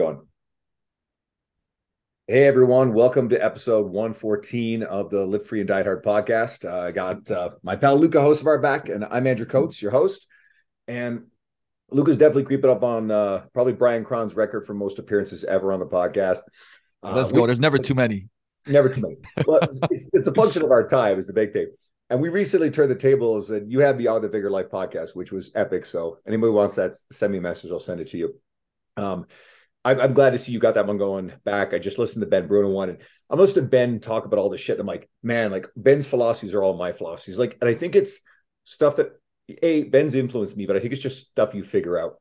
Going. Hey everyone, welcome to episode 114 of the Live Free and Die Hard podcast. Uh, I got uh, my pal Luka Hocevar back, and I'm Andrew Coates, your host. And Luka's definitely creeping up on uh, probably Brian Cron's record for most appearances ever on the podcast. Let's go. We, There's never too many. Never too many. But it's, it's, a function of our time, is the big thing. And we recently turned the tables, and you had me on the Vigor Life podcast, which was epic. So anybody wants that, send me a message. I'll send it to you. Um, I'm, I'm, glad to see you got that one going back. I just listened to Ben Bruno one, and I'm listening to Ben talk about all this shit. And I'm like, man, like Ben's philosophies are all my philosophies. Like, and I think it's stuff that a Ben's influenced me, but I think it's just stuff you figure out.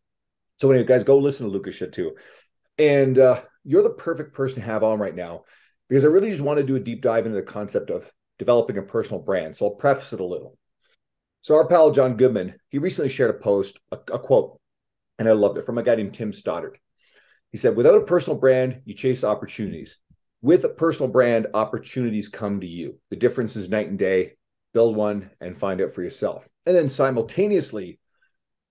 So anyway, guys, go listen to Luka's shit too. And uh, you're the perfect person to have on right now because I really just want to do a deep dive into the concept of developing a personal brand. So I'll preface it a little. So our pal John Goodman, he recently shared a post, a, a quote, and I loved it from a guy named Tim Stoddard. He said, without a personal brand, you chase opportunities. With a personal brand, opportunities come to you. The difference is night and day. Build one and find out for yourself. And then simultaneously,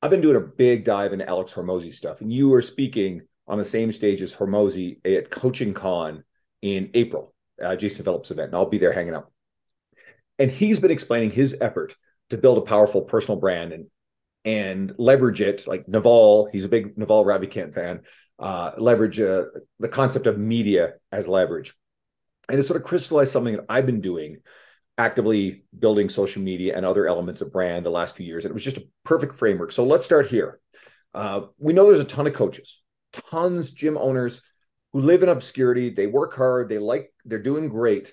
I've been doing a big dive into Alex Hormozi stuff. And you were speaking on the same stage as Hormozi at Coaching Con in April, uh, Jason Phillips event. And I'll be there hanging out. And he's been explaining his effort to build a powerful personal brand and and leverage it like Naval. He's a big Naval Ravikant fan uh, leverage uh, the concept of media as leverage. And it sort of crystallized something that I've been doing actively building social media and other elements of brand the last few years. And it was just a perfect framework. So let's start here. Uh, we know there's a ton of coaches, tons gym owners who live in obscurity. They work hard. They like, they're doing great,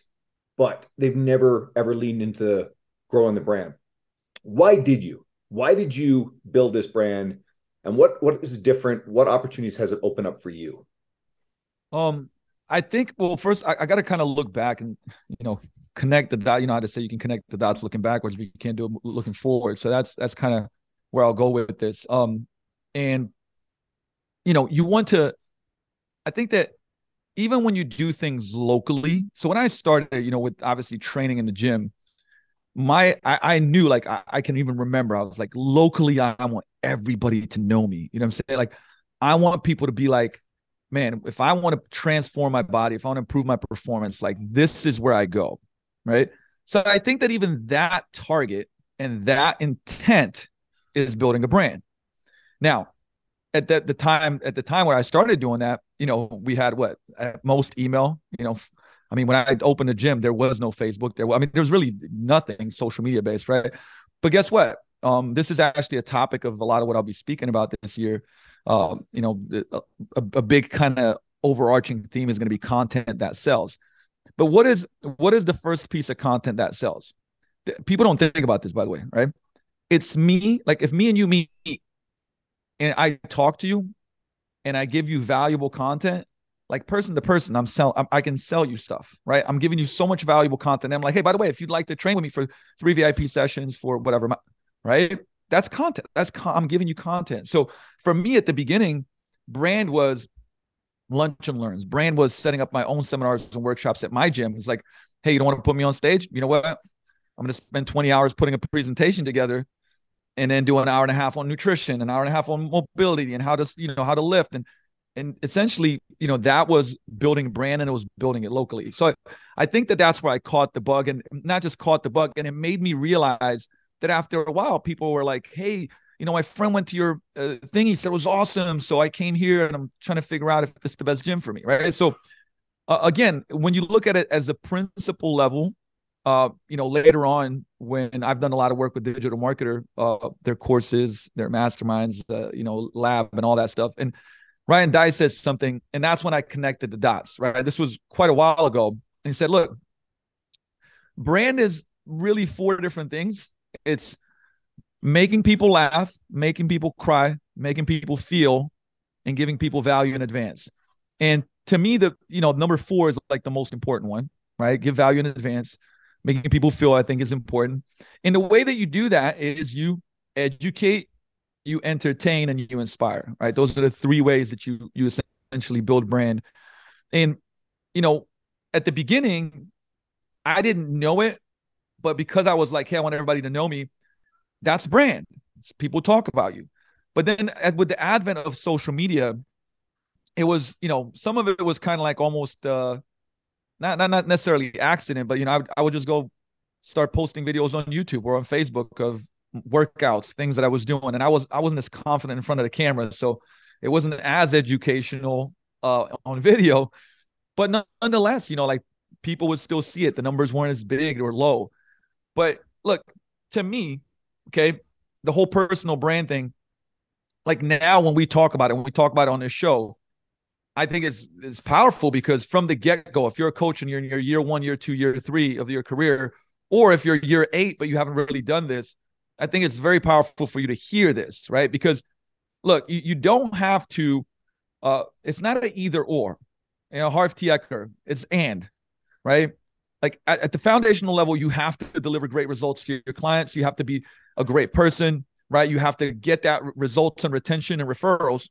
but they've never ever leaned into growing the brand. Why did you? Why did you build this brand? and what what is different? What opportunities has it opened up for you? Um i think well first i, I got to kind of look back and you know connect the dot you know how to say you can connect the dots looking backwards but you can't do it looking forward. So that's that's kind of where i'll go with this. Um and you know you want to i think that even when you do things locally so when i started you know with obviously training in the gym my I, I knew like I, I, can even remember I was like locally I, I want everybody to know me. You know what I'm saying? Like I want people to be like, man, if I want to transform my body, if I want to improve my performance, like this is where I go. Right. So I think that even that target and that intent is building a brand. Now, at the, the time, at the time where I started doing that, you know, we had what at most email, you know, I mean, when I opened the gym, there was no Facebook. There, I mean, there was really nothing social media based, right? But guess what? Um, this is actually a topic of a lot of what I'll be speaking about this year. Um, you know, a, a big kind of overarching theme is going to be content that sells. But what is what is the first piece of content that sells? People don't think about this, by the way, right? It's me. Like if me and you meet, and I talk to you, and I give you valuable content, like person to person, I'm sell I can sell you stuff, right? I'm giving you so much valuable content. I'm like, hey, by the way, if you'd like to train with me for three VIP sessions for whatever, right? That's content. That's con- I'm giving you content. So for me at the beginning, brand was lunch and learns. Brand was setting up my own seminars and workshops at my gym. It's like, hey, you don't want to put me on stage? You know what? I'm going to spend 20 hours putting a presentation together and then do an hour and a half on nutrition, an hour and a half on mobility and how to, you know, how to lift and and essentially you know that was building brand and it was building it locally. So I, think that that's where i caught the bug and not just caught the bug and it made me realize that after a while people were like hey you know my friend went to your uh, thing. He said it was awesome. So i came here and i'm trying to figure out if this is the best gym for me right? So uh, again when you look at it as a principal level uh, you know, later on when I've done a lot of work with digital marketer, uh, their courses, their masterminds, uh, you know, lab and all that stuff. And Ryan Deiss said something, and that's when I connected the dots, right? This was quite a while ago. And he said, Look, brand is really four different things it's making people laugh, making people cry, making people feel, and giving people value in advance. And to me, the you know, number four is like the most important one, right? Give value in advance, making people feel, I think is important. And the way that you do that is you educate you entertain and you inspire right? Those are the three ways that you you essentially build brand. And you know at the beginning i didn't know it but because i was like hey i want everybody to know me that's brand. People talk about you. But then with the advent of social media it was, you know, some of it was kind of like almost uh not not not necessarily accident, but you know, I, I would just go start posting videos on YouTube or on Facebook of workouts, things that I was doing, and I was I wasn't as confident in front of the camera, so it wasn't as educational uh, on video. But nonetheless, you know, like people would still see it. The numbers weren't as big or low. But look, to me, okay, the whole personal brand thing, like now when we talk about it, when we talk about it on this show, I think it's it's powerful because from the get go, if you're a coach and you're in your year one, year two, year three of your career, or if you're year eight but you haven't really done this, I think it's very powerful for you to hear this, right? Because look, you, you don't have to. Uh, it's not an either or. You know, Harv T. Eker, it's and, right? Like at, at the foundational level, you have to deliver great results to your clients. You have to be a great person, right? You have to get that results and retention and referrals.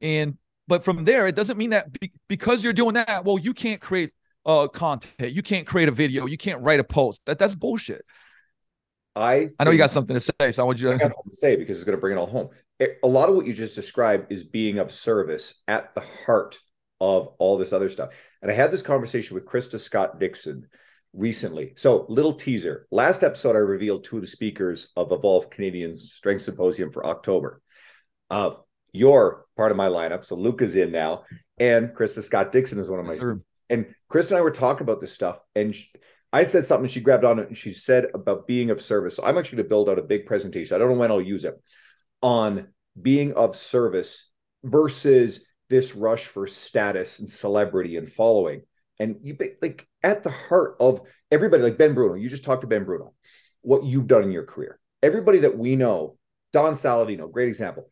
And but from there, it doesn't mean that be, because you're doing that, well, you can't create uh content, you can't create a video, you can't write a post. That that's bullshit. I I know you got something to say, so I want you to I got something to say because it's going to bring it all home. A lot of what you just described is being of service at the heart of all this other stuff. And I had this conversation with Krista Scott Dixon recently. So, little teaser. Last episode, I revealed two of the speakers of Evolve Canadian Strength Symposium for October. Uh, you're part of my lineup. So, Luke is in now, and Krista Scott Dixon is one of my. Sure. And Chris and I were talking about this stuff, and she, I said something, she grabbed on it and she said about being of service. So I'm actually going to build out a big presentation. I don't know when I'll use it on being of service versus this rush for status and celebrity and following. And you like at the heart of everybody, like Ben Bruno, you just talked to Ben Bruno, what you've done in your career. Everybody that we know, Don Saladino, great example.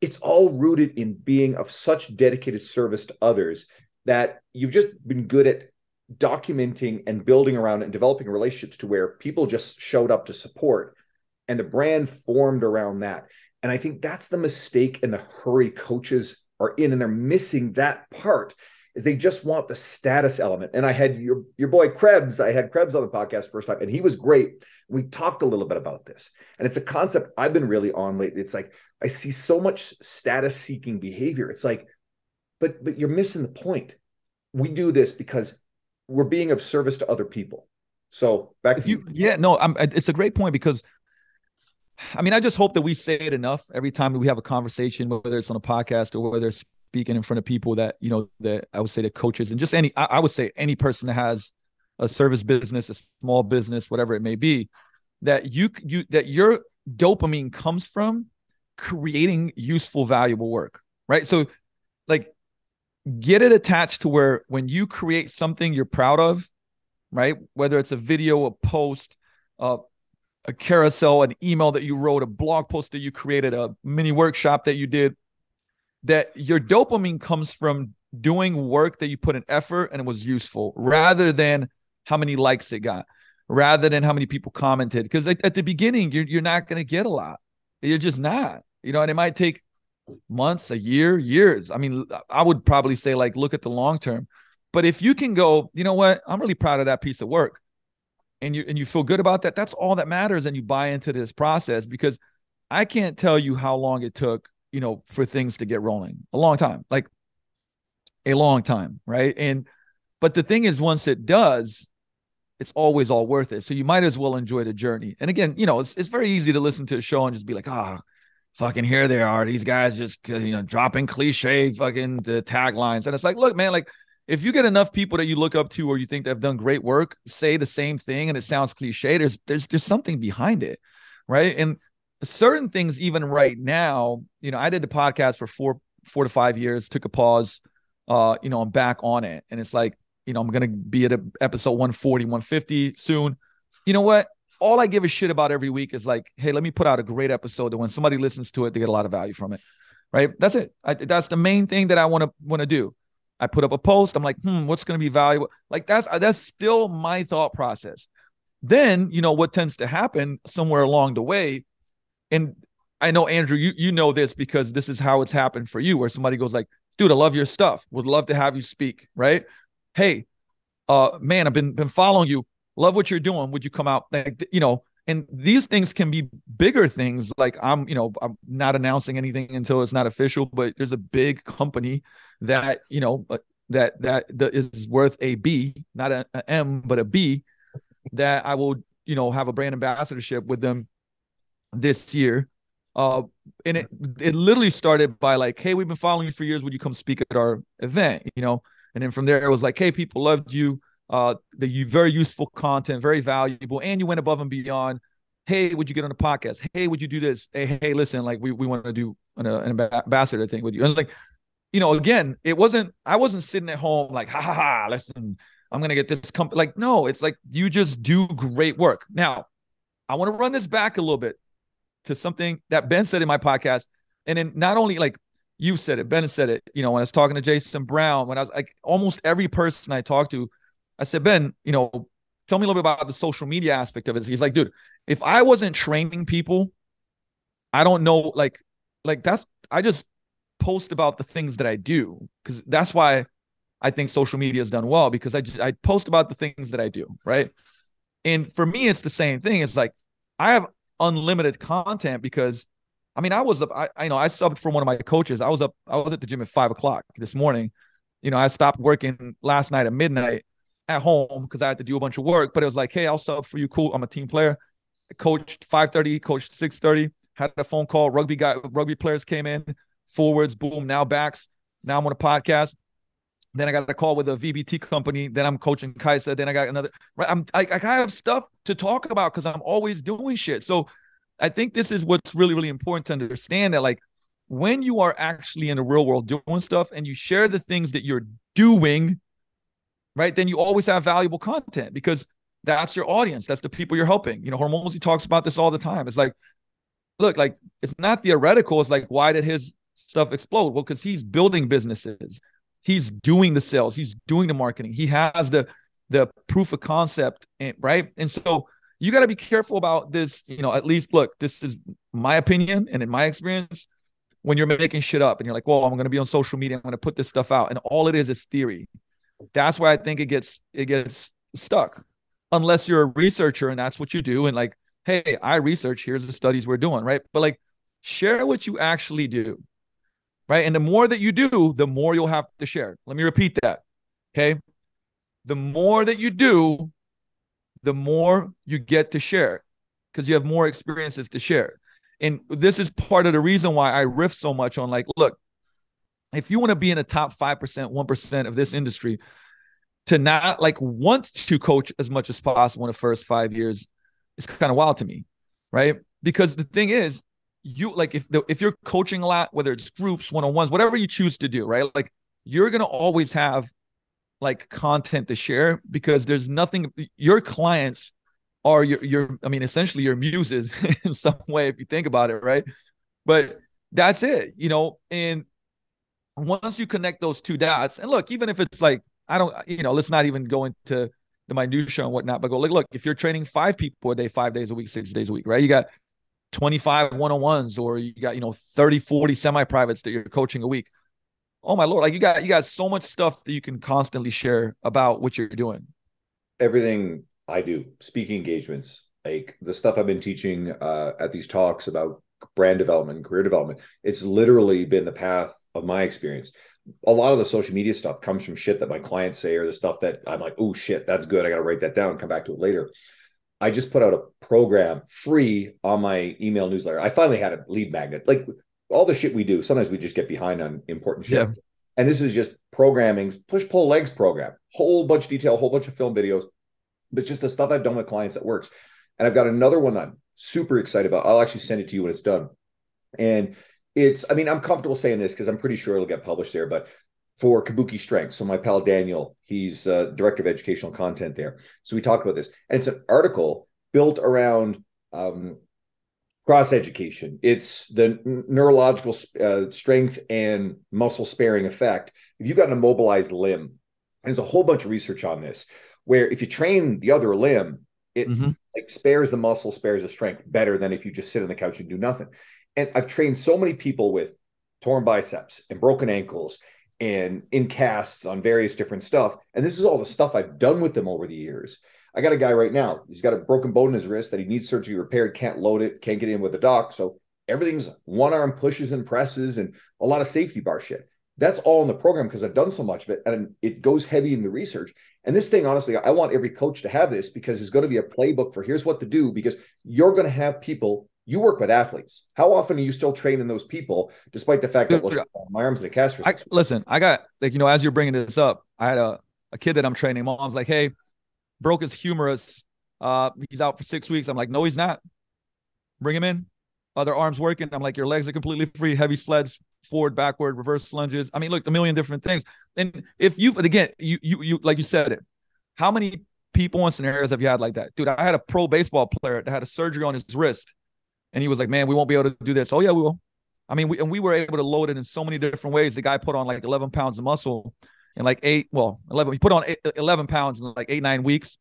It's all rooted in being of such dedicated service to others that you've just been good at documenting and building around and developing relationships to where people just showed up to support and the brand formed around that. And I think that's the mistake and the hurry coaches are in, and they're missing that part is they just want the status element. And I had your your boy Krebs, I had Krebs on the podcast first time, and he was great. We talked a little bit about this, and it's a concept I've been really on lately. It's like I see so much status seeking behavior. It's like, but but you're missing the point. We do this because we're being of service to other people. So back if you, yeah, no, I'm, it's a great point because I mean, I just hope that we say it enough every time we have a conversation, whether it's on a podcast or whether it's speaking in front of people that, you know, that I would say the coaches and just any, I, I would say any person that has a service business, a small business, whatever it may be, that you, you, that your dopamine comes from creating useful, valuable work, right? So like get it attached to where when you create something you're proud of, right? Whether it's a video, a post, a carousel, an email that you wrote, a blog post that you created, a mini workshop that you did, that your dopamine comes from doing work that you put in effort and it was useful rather than how many likes it got, rather than how many people commented. Because at, at the beginning, you're, you're not going to get a lot. You're just not, you know, and it might take months, a year, years. I mean, I would probably say like look at the long term. But if you can go, you know what, I'm really proud of that piece of work, and you and you feel good about that, that's all that matters. And you buy into this process because I can't tell you how long it took, you know, for things to get rolling. A long time, like a long time, right? And but the thing is, once it does, it's always all worth it. So you might as well enjoy the journey. And again, you know, it's it's very easy to listen to a show and just be like, ah, oh, fucking here they are. These guys just you know dropping cliche fucking the taglines, and it's like, look, man, like if you get enough people that you look up to or you think they've done great work say the same thing and it sounds cliche, there's there's just something behind it, right? And certain things, even right now, you know, I did the podcast for four four to five years, took a pause, uh, you know, I'm back on it, and it's like, you know, I'm gonna be at a, episode 140, 150 soon. You know what? All I give a shit about every week is like, hey, let me put out a great episode that when somebody listens to it, they get a lot of value from it. Right. That's it. I, that's the main thing that I want to want to do. I put up a post. I'm like, hmm, what's going to be valuable? Like that's that's still my thought process. Then you know what tends to happen somewhere along the way, and I know Andrew, you you know this because this is how it's happened for you, where somebody goes like, dude, I love your stuff. Would love to have you speak. Right? Hey, uh, man, I've been been following you love what you're doing. Would you come out? Like, you know, and these things can be bigger things like i'm you know i'm not announcing anything until it's not official but there's a big company that you know uh, that that, is worth a b not a, a m but a b that i will you know have a brand ambassadorship with them this year uh and it it literally started by like hey we've been following you for years would you come speak at our event you know and then from there it was like hey people loved you uh, the very useful content, very valuable, and you went above and beyond. Hey, would you get on the podcast? Hey, would you do this? Hey, hey, listen, like we we want to do an, an ambassador thing with you, and like, you know, again, it wasn't. I wasn't sitting at home like, ha ha ha. Listen, I'm gonna get this company. Like, no, it's like you just do great work. Now, I want to run this back a little bit to something that Ben said in my podcast, and then not only like you said it, Ben said it. You know, when I was talking to Jason Brown, when I was like almost every person I talked to I said, Ben, you know, tell me a little bit about the social media aspect of it. He's like, dude, if I wasn't training people, I don't know, like, like that's I just post about the things that I do because that's why I think social media has done well because I just, I post about the things that I do, right? And for me, it's the same thing. It's like I have unlimited content because I mean, I was up, I, I know I subbed for one of my coaches. I was up, I was at the gym at five o'clock this morning. You know, I stopped working last night at midnight at home because I had to do a bunch of work. But it was like, hey, I'll sub for you. Cool. I'm a team player. I coached 5:30, coached 6:30. Had a phone call. Rugby guy, rugby players came in. Forwards, boom. Now backs. Now I'm on a podcast. Then I got a call with a VBT company. Then I'm coaching Kaisa. Then I got another. Right. I'm I, I have stuff to talk about because I'm always doing shit. So I think this is what's really really important to understand that like when you are actually in the real world doing stuff and you share the things that you're doing right? Then you always have valuable content because that's your audience. That's the people you're helping. You know, Hormozi, he talks about this all the time. It's like, look, like it's not theoretical. It's like, why did his stuff explode? Well, because he's building businesses. He's doing the sales. He's doing the marketing. He has the the proof of concept, eh, right? And so you got to be careful about this. You know, at least look, this is my opinion and in my experience. When you're making shit up and you're like, well, I'm going to be on social media. I'm going to put this stuff out, and all it is is theory. That's why I think it gets it gets stuck. Unless you're a researcher and that's what you do, and like, hey, I research. Here's the studies we're doing, right? But like, share what you actually do, right? And the more that you do, the more you'll have to share. Let me repeat that. Okay. The more that you do, the more you get to share because you have more experiences to share. And this is part of the reason why I riff so much on like, look, if you want to be in the top 5%, 1% of this industry, to not like want to coach as much as possible in the first five years is kind of wild to me, right? Because the thing is, you like if the, if you're coaching a lot, whether it's groups, one on ones, whatever you choose to do, right? Like you're gonna always have like content to share because there's nothing. Your clients are your your I mean essentially your muses in some way if you think about it, right? But that's it, you know, and once you connect those two dots, and look, even if it's like, I don't, you know, let's not even go into the minutia and whatnot, but go like, look, if you're training five people a day, five days a week, six days a week, right? You got 25 one-on-ones or you got, you know, 30, 40 semi-privates that you're coaching a week. Oh my Lord. Like you got, you got so much stuff that you can constantly share about what you're doing. Everything I do, speaking engagements, like the stuff I've been teaching uh, at these talks about brand development, career development, it's literally been the path of my experience. A lot of the social media stuff comes from shit that my clients say or the stuff that I'm like, oh shit, that's good. I got to write that down, come back to it later. I just put out a program free on my email newsletter. I finally had a lead magnet. Like all the shit we do, sometimes we just get behind on important shit. Yeah. And this is just programming, push pull legs program, whole bunch of detail, whole bunch of film videos. But it's just the stuff I've done with clients that works. And I've got another one that I'm super excited about. I'll actually send it to you when it's done. And it's i mean i'm comfortable saying this because i'm pretty sure it'll get published there but for kabuki strength so my pal daniel he's uh, director of educational content there. So we talked about this and it's an article built around um, cross education it's the neurological uh, strength and muscle sparing effect. If you've got an immobilized limb there's a whole bunch of research on this where if you train the other limb it mm-hmm. like spares the muscle spares the strength better than if you just sit on the couch and do nothing and I've trained so many people with torn biceps and broken ankles and in casts on various different stuff. And this is all the stuff I've done with them over the years. I got a guy right now. He's got a broken bone in his wrist that he needs surgery repaired, can't load it, can't get in with the doc. So everything's one arm pushes and presses and a lot of safety bar shit. That's all in the program because I've done so much of it and it goes heavy in the research. And this thing, honestly, I want every coach to have this because it's going to be a playbook for here's what to do because you're going to have people. You work with athletes. How often are you still training those people, despite the fact that well, my arms in a cast? I, listen, I got like you know, as you're bringing this up, I had a, a kid that I'm training. Mom's like, "Hey, broke his humerus. Uh, he's out for six weeks." I'm like, "No, he's not. Bring him in. Other arms working." I'm like, "Your legs are completely free. Heavy sleds, forward, backward, reverse lunges. I mean, look, a million different things. And if you, but again, you, you, you, like you said it, how many people and scenarios have you had like that? Dude, I had a pro baseball player that had a surgery on his wrist and he was like, man, we won't be able to do this. Oh, yeah, we will. I mean, we, and we were able to load it in so many different ways. The guy put on like 11 pounds of muscle in like eight, well, 11, he put on eight, 11 pounds in like eight, nine weeks.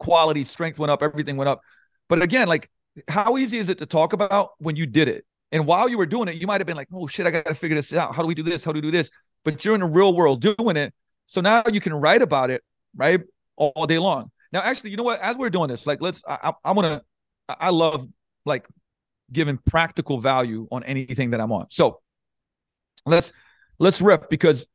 Quality, strength went up, everything went up. But again, like, how easy is it to talk about when you did it? And while you were doing it, you might have been like, oh shit, I got to figure this out. How do we do this? How do we do this? But you're in the real world doing it. So now you can write about it, right? All day long. Now, actually, you know what? As we're doing this, like, let's, I, I, want to, I love like giving practical value on anything that I'm on. So let's, let's rip because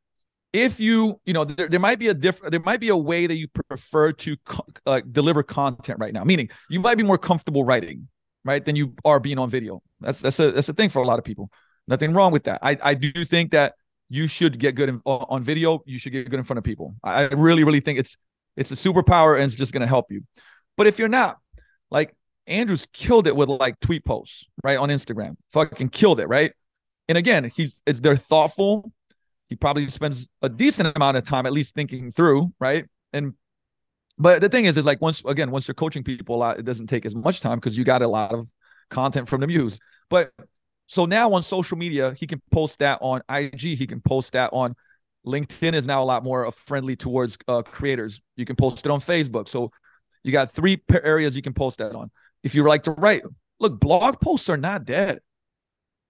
if you, you know, there, there might be a different, there might be a way that you prefer to co- deliver content right now, meaning you might be more comfortable writing, right, than you are being on video. That's that's a that's a thing for a lot of people. Nothing wrong with that. I I do think that you should get good in, on video. You should get good in front of people. I really really think it's it's a superpower and it's just going to help you. But if you're not, like Andrew's killed it with like tweet posts, right, on Instagram. Fucking killed it, right? And again, he's it's they're thoughtful. He probably spends a decent amount of time at least thinking through, right? And but the thing is, is like once again, once you're coaching people a lot, it doesn't take as much time because you got a lot of content from the muse. But so now on social media, he can post that on IG. He can post that on LinkedIn is now a lot more friendly towards uh, creators. You can post it on Facebook. So you got three areas you can post that on. If you like to write, look, blog posts are not dead.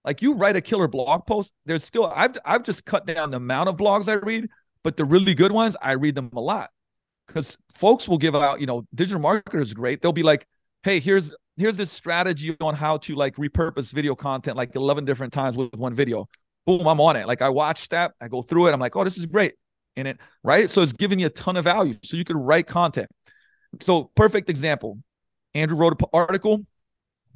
Like you write a killer blog post, there's still I've I've just cut down the amount of blogs I read, but the really good ones I read them a lot because folks will give out. You know, digital marketers great. They'll be like, hey, here's here's this strategy on how to like repurpose video content like 11 different times with one video. Boom, I'm on it. Like I watch that, I go through it. I'm like, oh, this is great in it, right? So it's giving you a ton of value. So you can write content. So perfect example. Andrew wrote an article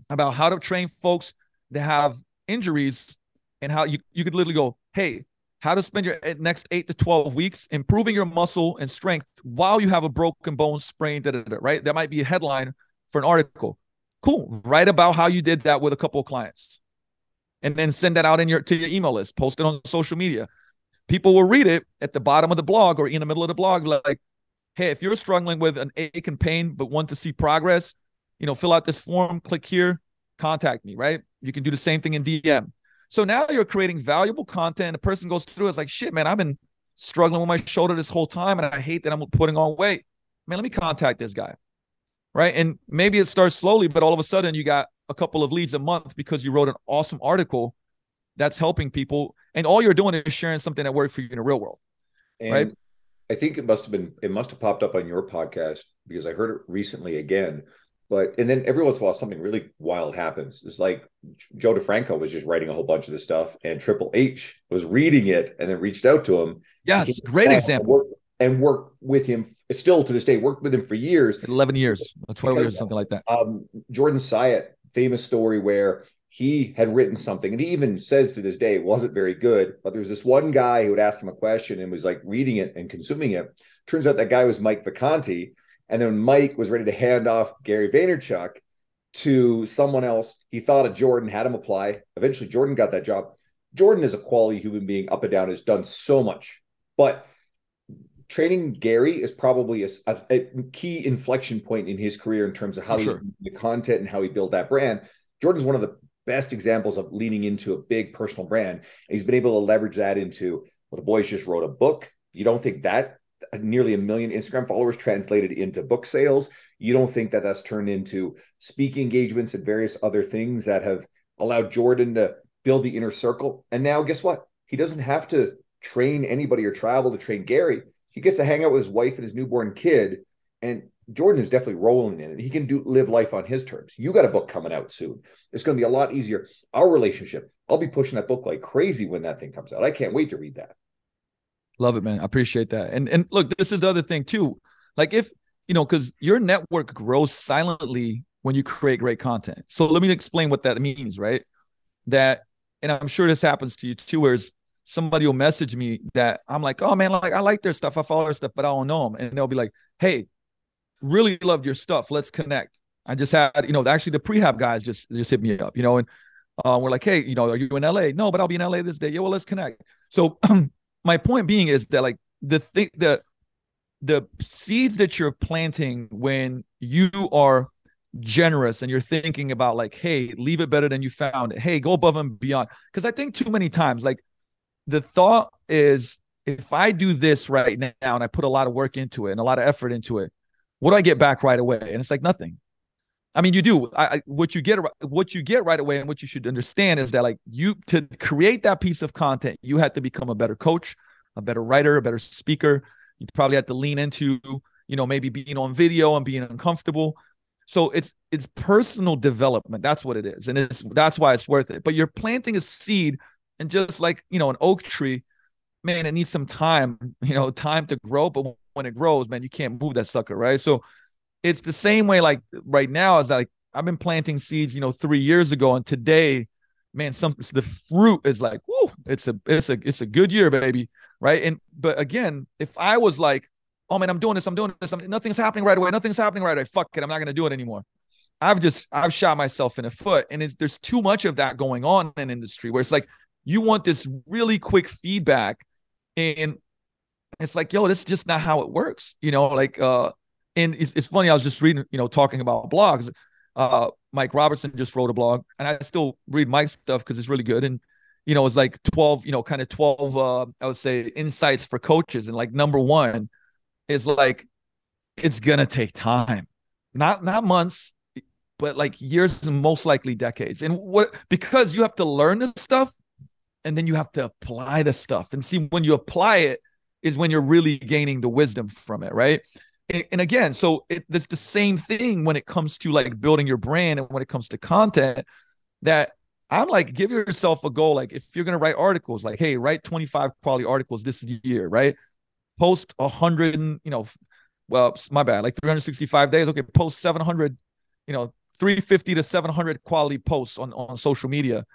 about how to train folks that have injuries and how you, you could literally go, hey, how to spend your eh, next eight to 12 weeks improving your muscle and strength while you have a broken bone sprain, da, da, da, right? That might be a headline for an article. Cool. Write about how you did that with a couple of clients. And then send that out in your to your email list, post it on social media. People will read it at the bottom of the blog or in the middle of the blog, like, hey, if you're struggling with an ache and pain but want to see progress, you know, fill out this form, click here, contact me, right? You can do the same thing in DM. So now you're creating valuable content. A person goes through, it's like, shit, man, I've been struggling with my shoulder this whole time and I hate that I'm putting on weight. Man, let me contact this guy right? And maybe it starts slowly, but all of a sudden you got a couple of leads a month because you wrote an awesome article that's helping people, and all you're doing is sharing something that worked for you in the real world, and right? I think it must have been it must have popped up on your podcast because I heard it recently again. But and then every once in a while something really wild happens. It's like Joe DeFranco was just writing a whole bunch of this stuff, and Triple H was reading it and then reached out to him. Yes, great example and work with him still to this day worked with him for years 11 years 12 because, years something like that um, jordan syatt famous story where he had written something and he even says to this day it wasn't very good but there's this one guy who had asked him a question and was like reading it and consuming it turns out that guy was mike vacanti and then mike was ready to hand off gary vaynerchuk to someone else he thought of jordan had him apply eventually jordan got that job jordan is a quality human being up and down has done so much but training Gary is probably a, a, a, key inflection point in his career in terms of how sure. he the content and how he built that brand. Jordan's one of the best examples of leaning into a big personal brand. And he's been able to leverage that into well, the boys just wrote a book. You don't think that nearly a million Instagram followers translated into book sales? You don't think that that's turned into speaking engagements and various other things that have allowed Jordan to build the inner circle? And now, guess what? He doesn't have to train anybody or travel to train Gary he gets to hang out with his wife and his newborn kid and Jordan is definitely rolling in it. He can do live life on his terms. You got a book coming out soon. It's going to be a lot easier. Our relationship, I'll be pushing that book like crazy when that thing comes out. I can't wait to read that. Love it, man. I appreciate that. And and look, this is the other thing too. Like if you know, because your network grows silently when you create great content. So let me explain what that means, right? That, and I'm sure this happens to you too, whereas somebody will message me that I'm like, oh man, like I like their stuff, I follow their stuff, but I don't know them, and they'll be like, hey, really loved your stuff. Let's connect. I just had, you know, actually the prehab guys just just hit me up, you know, and uh, we're like, hey, you know, are you in LA? No, but I'll be in LA this day. Yeah, well, let's connect. So my point being is that like the thing the the seeds that you're planting when you are generous and you're thinking about like, hey, leave it better than you found it. Hey, go above and beyond. Because I think too many times, like the thought is if I do this right now and I put a lot of work into it and a lot of effort into it, what do I get back right away? And it's like nothing. I mean, you do. I, I, what you get what you get right away, and what you should understand is that like you to create that piece of content, you had to become a better coach, a better writer, a better speaker. You probably had to lean into, you know, maybe being on video and being uncomfortable. So it's it's personal development. That's what it is, and it's that's why it's worth it. But you're planting a seed, and just like you know, an oak tree, man, it needs some time, you know, time to grow. But when it grows, man, you can't move that sucker, right? So it's the same way. Like right now, is like I've been planting seeds, you know, three years ago, and today, man, some the fruit is like, whoo, it's a it's a it's a good year, baby, right? And but again, if I was like, oh man, I'm doing this, I'm doing this, I'm, nothing's happening right away, nothing's happening right away, fuck it, I'm not gonna do it anymore. I've just I've shot myself in the foot, and it's there's too much of that going on in industry where it's like you want this really quick feedback, and it's like, yo, this is just not how it works. You know, like uh and it's, it's funny, I was just reading, you know, talking about blogs. Uh Mike Robertson just wrote a blog, and I still read Mike's stuff because it's really good. And you know, it's like 12, you know, kind of 12 uh I would say insights for coaches. And like number one is like it's gonna take time. Not not months, but like years and most likely decades. And what because you have to learn this stuff and then you have to apply the stuff. And see when you apply it, is when you're really gaining the wisdom from it, right? And, again, so it, it's the same thing when it comes to like building your brand and when it comes to content. That I'm like, give yourself a goal. Like, if you're gonna write articles, like, hey, write 25 quality articles this year, right? Post a hundred, you know, well, my bad, like 365 days. Okay, post 700, you know, 350 to 700 quality posts on on social media.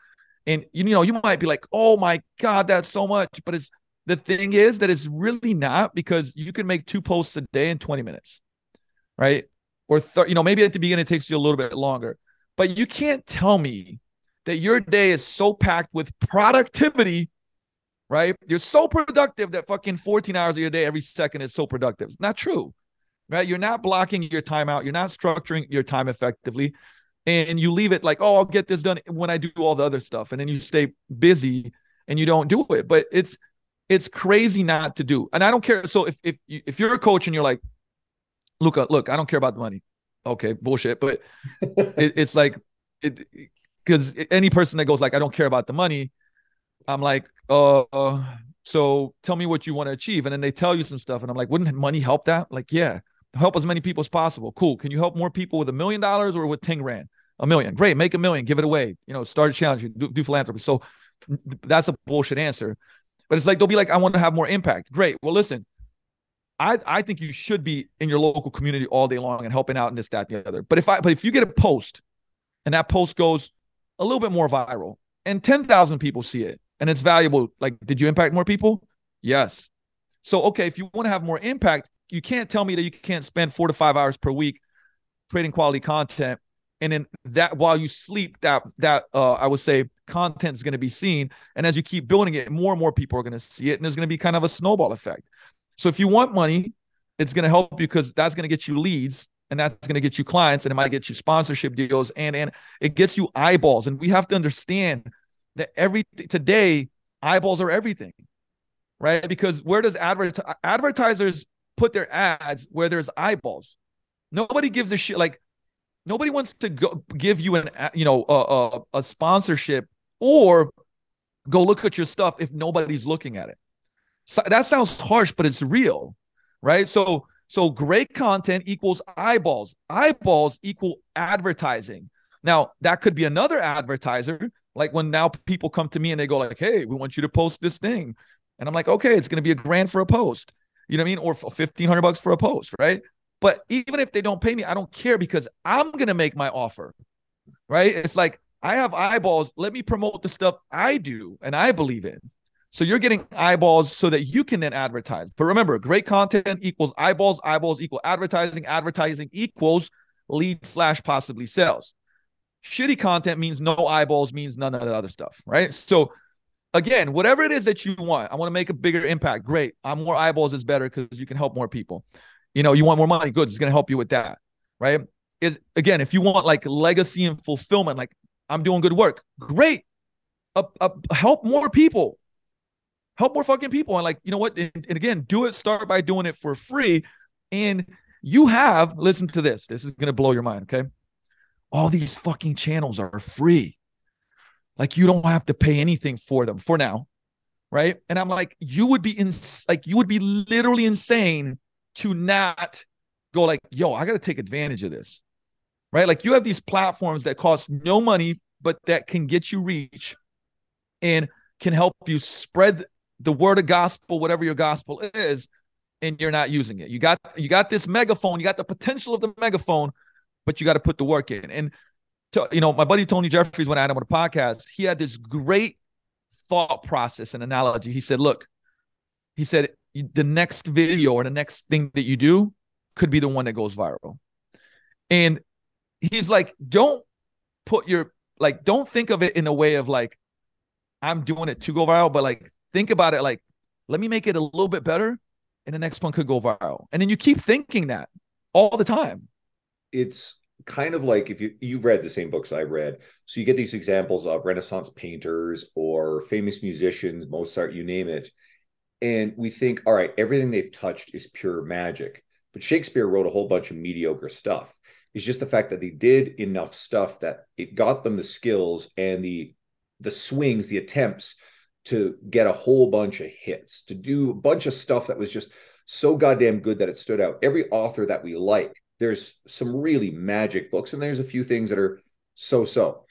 And you know, you might be like, oh my God, that's so much, but it's the thing is that it's really not because you can make two posts a day in 20 minutes, right? Or, th- you know, maybe at the beginning it takes you a little bit longer, but you can't tell me that your day is so packed with productivity, right? You're so productive that fucking 14 hours of your day, every second is so productive. It's not true, right? You're not blocking your time out. You're not structuring your time effectively. And you leave it like, oh, I'll get this done when I do all the other stuff. And then you stay busy and you don't do it. But it's, it's crazy not to do. And I don't care. So if if if you're a coach and you're like, Luka, look, I don't care about the money. Okay, bullshit. But it, it's like it because any person that goes like, I don't care about the money, I'm like, uh, uh, so tell me what you want to achieve. And then they tell you some stuff, and I'm like, wouldn't money help that? Like, yeah, help as many people as possible. Cool. Can you help more people with a million dollars or with 10 grand? A million. Great. Make a million. Give it away. You know, start a challenge. Do, do philanthropy. So that's a bullshit answer. But it's like they'll be like, I want to have more impact. Great. Well, listen, I I think you should be in your local community all day long and helping out in this, that, the other. But if I but if you get a post and that post goes a little bit more viral and 10,000 people see it and it's valuable, like, did you impact more people? Yes. So, okay, if you want to have more impact, you can't tell me that you can't spend four to five hours per week creating quality content and then that while you sleep that that uh, i would say content is going to be seen. And as you keep building it more and more people are going to see it and there's going to be kind of a snowball effect. So if you want money it's going to help you because that's going to get you leads and that's going to get you clients and it might get you sponsorship deals and and it gets you eyeballs. And we have to understand that every today eyeballs are everything right? Because where does advert advertisers put their ads where there's eyeballs? Nobody gives a shit like Nobody wants to go give you an you know a, a, a sponsorship or go look at your stuff if nobody's looking at it. So that sounds harsh, but it's real, right? So So great content equals eyeballs. Eyeballs equal advertising. Now, that could be another advertiser. Like when now people come to me and they go like, "Hey, we want you to post this thing." And I'm like, "Okay, it's going to be a grand for a post." You know what I mean? Or 1500 bucks for a post, right? But even if they don't pay me, I don't care because I'm going to make my offer. Right? It's like I have eyeballs. Let me promote the stuff I do and I believe in. So you're getting eyeballs so that you can then advertise. But remember, great content equals eyeballs, eyeballs equal advertising, advertising equals lead slash possibly sales. Shitty content means no eyeballs, means none of the other stuff, right? So again, whatever it is that you want, I want to make a bigger impact. Great. I'm more eyeballs is better because you can help more people. You know, you want more money, good. It's to help you with that, right? Is again, if you want like legacy and fulfillment, like I'm doing good work, great. Uh, uh, help more people help more fucking people. And like, you know what? And, and again, do it. Start by doing it for free. And you have, listen to this. This is going to blow your mind. Okay. All these fucking channels are free. Like you don't have to pay anything for them for now. Right. And I'm like, you would be in like, you would be literally insane to not go like, yo, I got to take advantage of this. Right. Like you have these platforms that cost no money, but that can get you reach and can help you spread the word of gospel, whatever your gospel is, and you're not using it. You got you got this megaphone, you got the potential of the megaphone, but you got to put the work in. And to, you know, my buddy Tony Jeffries, when I had him on a podcast, he had this great thought process and analogy. He said, "Look, he said the next video or the next thing that you do could be the one that goes viral." And he's like, "Don't put your like, don't think of it in a way of like." I'm doing it to go viral, but like think about it like, let me make it a little bit better, and the next one could go viral. And then you keep thinking that all the time. It's kind of like if you you've read the same books I read, so you get these examples of Renaissance painters or famous musicians, Mozart, you name it, and we think, all right, everything they've touched is pure magic. But Shakespeare wrote a whole bunch of mediocre stuff. It's just the fact that they did enough stuff that it got them the skills and the the swings, the attempts to get a whole bunch of hits, to do a bunch of stuff that was just so goddamn good that it stood out. Every author that we like, there's some really magic books, and there's a few things that are so so.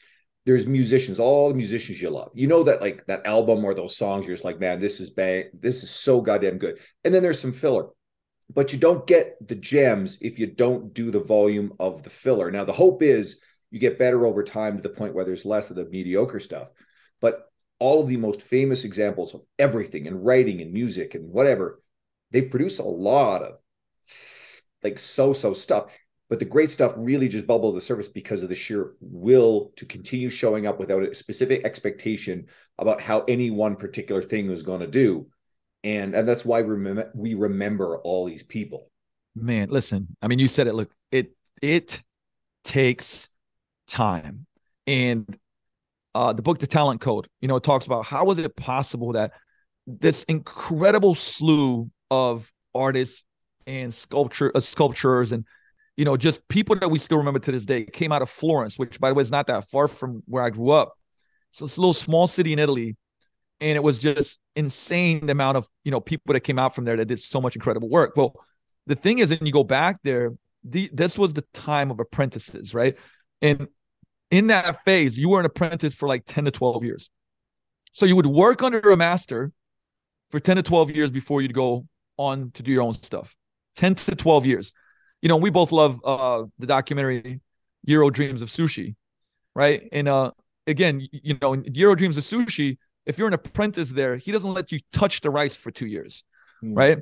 There's musicians, all the musicians you love. You know that like that album or those songs, you're just like, man, this is bang, this is so goddamn good. And then there's some filler. But you don't get the gems if you don't do the volume of the filler. Now, the hope is you get better over time to the point where there's less of the mediocre stuff. But all of the most famous examples of everything in writing and music and whatever, they produce a lot of like so so stuff. But the great stuff really just bubble to the surface because of the sheer will to continue showing up without a specific expectation about how any one particular thing was going to do. And, and that's why we remember, we remember all these people. Man, listen, I mean, you said it. Look, it it takes time, and uh, the book The Talent Code. You know, it talks about how was it possible that this incredible slew of artists and sculpture uh, sculptures and you know just people that we still remember to this day came out of Florence, which by the way is not that far from where I grew up. So it's a little small city in Italy, and it was just insane the amount of you know people that came out from there that did so much incredible work. Well, the thing is, when you go back there, the this was the time of apprentices, right? And in that phase, you were an apprentice for like 10 to 12 years. So you would work under a master for 10 to 12 years before you'd go on to do your own stuff. 10 to 12 years. You know, we both love uh, the documentary Jiro Dreams of Sushi, right? And uh, again, you know, Jiro Dreams of Sushi, if you're an apprentice there, he doesn't let you touch the rice for two years, mm. right?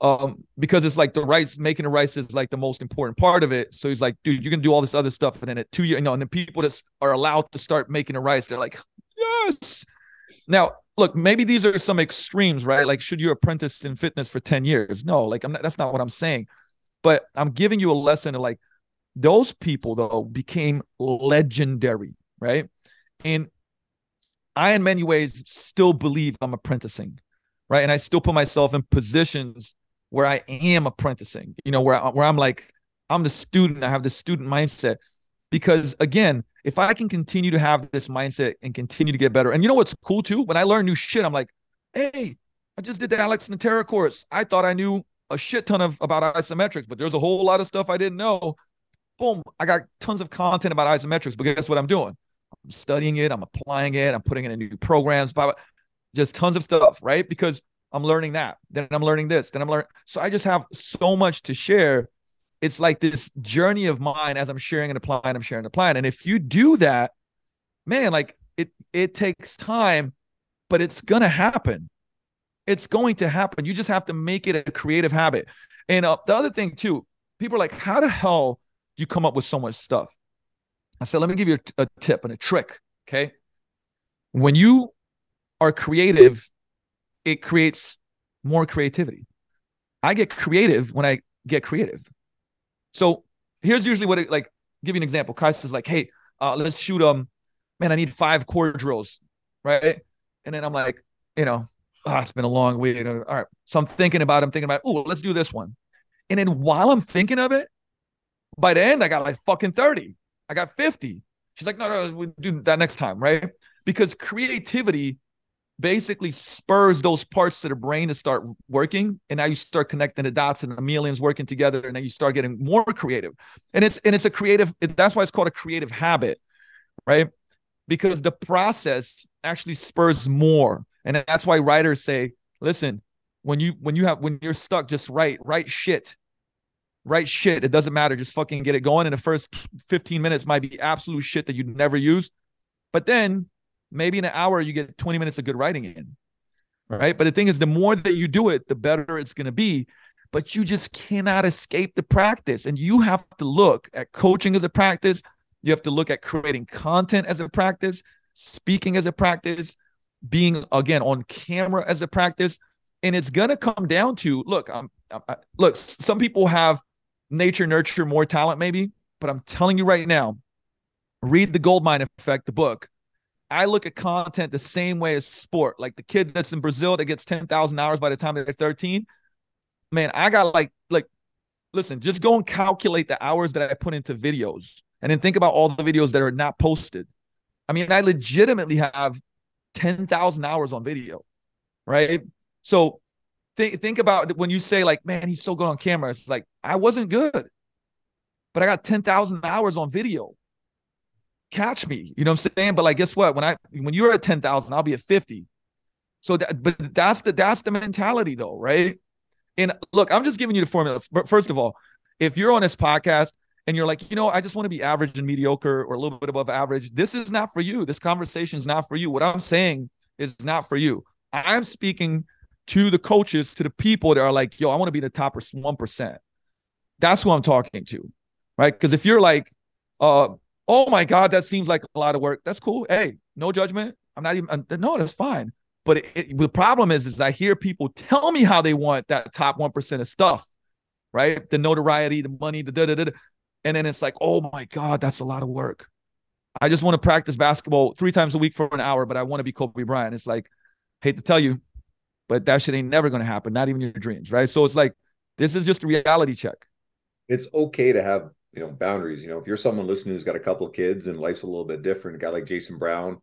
um, because it's like the rice making the rice is like the most important part of it. So he's like, dude, you can do all this other stuff, and then at two years, you know, and then people that are allowed to start making the rice, they're like, yes. Now, look, maybe these are some extremes, right? Like, should you apprentice in fitness for ten years? No, like, I'm not, that's not what I'm saying. But I'm giving you a lesson of like those people though became legendary, right? And I, in many ways, still believe I'm apprenticing, right? And I still put myself in positions where I am apprenticing, you know, where I, where I'm like I'm the student, I have the student mindset because again, if I can continue to have this mindset and continue to get better, and you know what's cool too, when I learn new shit, I'm like, hey, I just did the Alex Natera course. I thought I knew a shit ton of about isometrics, but there's a whole lot of stuff I didn't know. Boom, I got tons of content about isometrics, but guess what I'm doing? Studying it, I'm applying it, I'm putting it in new programs, just tons of stuff, right? Because I'm learning that, then I'm learning this, then I'm learning. So I just have so much to share. It's like this journey of mine as I'm sharing and applying, I'm sharing and applying. And if you do that, man, like it it takes time, but it's gonna happen. It's going to happen. You just have to make it a creative habit. And uh, the other thing too, people are like, how the hell do you come up with so much stuff? I said, let me give you a, a tip and a trick. Okay. When you are creative, it creates more creativity. I get creative when I get creative. So here's usually what it like. Give you an example. Kai says like, "Hey, uh, let's shoot um, man, I need five core drills, right?" And then I'm like, you know, oh, it's been a long week. All right, so I'm thinking about, it, I'm thinking about, oh, let's do this one. And then while I'm thinking of it, by the end, I got like fucking thirty. I got fifty. She's like, no, no, we do that next time, right? Because creativity basically spurs those parts of the brain to start working and now you start connecting the dots and the millions working together and then you start getting more creative and it's and it's a creative that's why it's called a creative habit right because the process actually spurs more and that's why writers say listen when you when you have when you're stuck just write write shit write shit it doesn't matter. Just fucking get it going. And the first 15 minutes might be absolute shit that you'd never use but then maybe in an hour you get 20 minutes of good writing in right? But the thing is the more that you do it the better it's going to be. But you just cannot escape the practice. And you have to look at coaching as a practice. You have to look at creating content as a practice speaking as a practice being again on camera as a practice. And it's going to come down to look I'm, I, look some people have nature nurture more talent maybe but i'm telling you right now read the goldmine effect the book I look at content the same way as sport. Like the kid that's in Brazil that gets 10,000 hours by the time they're 13. Man, I got like, like, listen, just go and calculate the hours that I put into videos and then think about all the videos that are not posted. I mean, I legitimately have 10,000 hours on video, right? So think, think about when you say, like, man, he's so good on camera. It's like, I wasn't good, but I got 10,000 hours on video catch me. You know what I'm saying? But like, guess what? When I when you're at 10,000, I'll be at 50. So that, but that's the that's the mentality though, right? And look, I'm just giving you the formula. First of all, if you're on this podcast and you're like, you know, I just want to be average and mediocre or a little bit above average, this is not for you. This conversation is not for you. What I'm saying is not for you. I'm speaking to the coaches, to the people that are like, yo, I want to be the top 1%. That's who I'm talking to. Right. Because if you're like, uh, oh my God, that seems like a lot of work. That's cool. Hey, no judgment. I'm not even, no, that's fine. But it, it, the problem is, is I hear people tell me how they want that top 1% of stuff, right? The notoriety, the money, the da da da. And then it's like, oh my God, that's a lot of work. I just want to practice basketball three times a week for an hour, but I want to be Kobe Bryant. It's like, hate to tell you, but that shit ain't never to happen, not even your dreams, right? So it's like, this is just a reality check. It's okay to have you know boundaries you know if you're someone listening who's got a couple of kids and life's a little bit different a guy like jason brown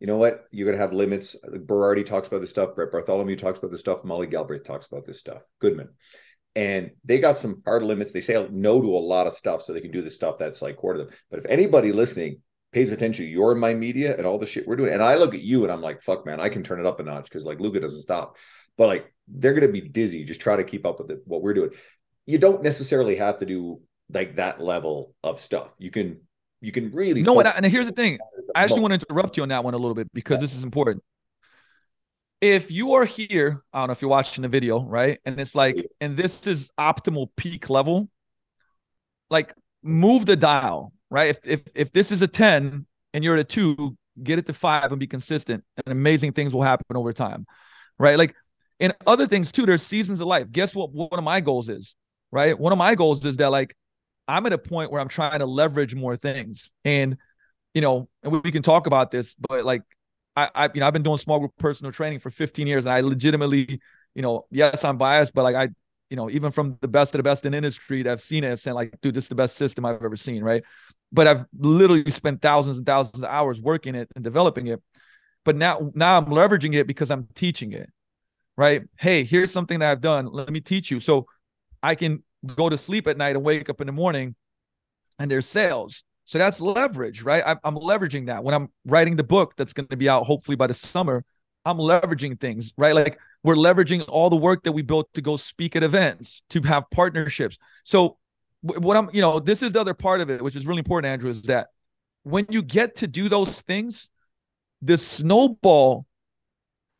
you know what? You're to have limits. Berardi talks about this stuff brett bartholomew talks about this stuff molly galbraith talks about this stuff goodman. And they got some hard limits. They say no to a lot of stuff so they can do the stuff that's like core to them. But if anybody listening pays attention you're my media and all the shit we're doing and i look at you and i'm like fuck man i can turn it up a notch because like Luka doesn't stop but like they're going to be dizzy just try to keep up with it, what we're doing you don't necessarily have to do like that level of stuff. You can you can really no. And, and here's the thing. I actually want to interrupt you on that one a little bit because yeah. this is important. If you are here, I don't know if you're watching the video, right? And it's like, and this is optimal peak level. Like, move the dial, right? If if if this is a ten and you're at a two, get it to five and be consistent, and amazing things will happen over time, right? Like, in other things too. There's seasons of life. Guess what? One of my goals is, right? One of my goals is that like I'm at a point where I'm trying to leverage more things. And, you know, and we can talk about this, but like I, I you know, I've been doing small group personal training for 15 years and I legitimately, you know, yes, I'm biased, but like I, you know, even from the best of the best in industry that have seen it and saying like, dude, this is the best system I've ever seen. Right. But I've literally spent thousands and thousands of hours working it and developing it. But now, now I'm leveraging it because I'm teaching it. Right. Hey, here's something that I've done. Let me teach you. So I can go to sleep at night and wake up in the morning and there's sales. So that's leverage, right? I'm leveraging that when I'm writing the book that's going to be out hopefully by the summer. I'm leveraging things, right? Like we're leveraging all the work that we built to go speak at events, to have partnerships. So what I'm, you know, this is the other part of it, which is really important, Andrew, is that when you get to do those things, the snowball,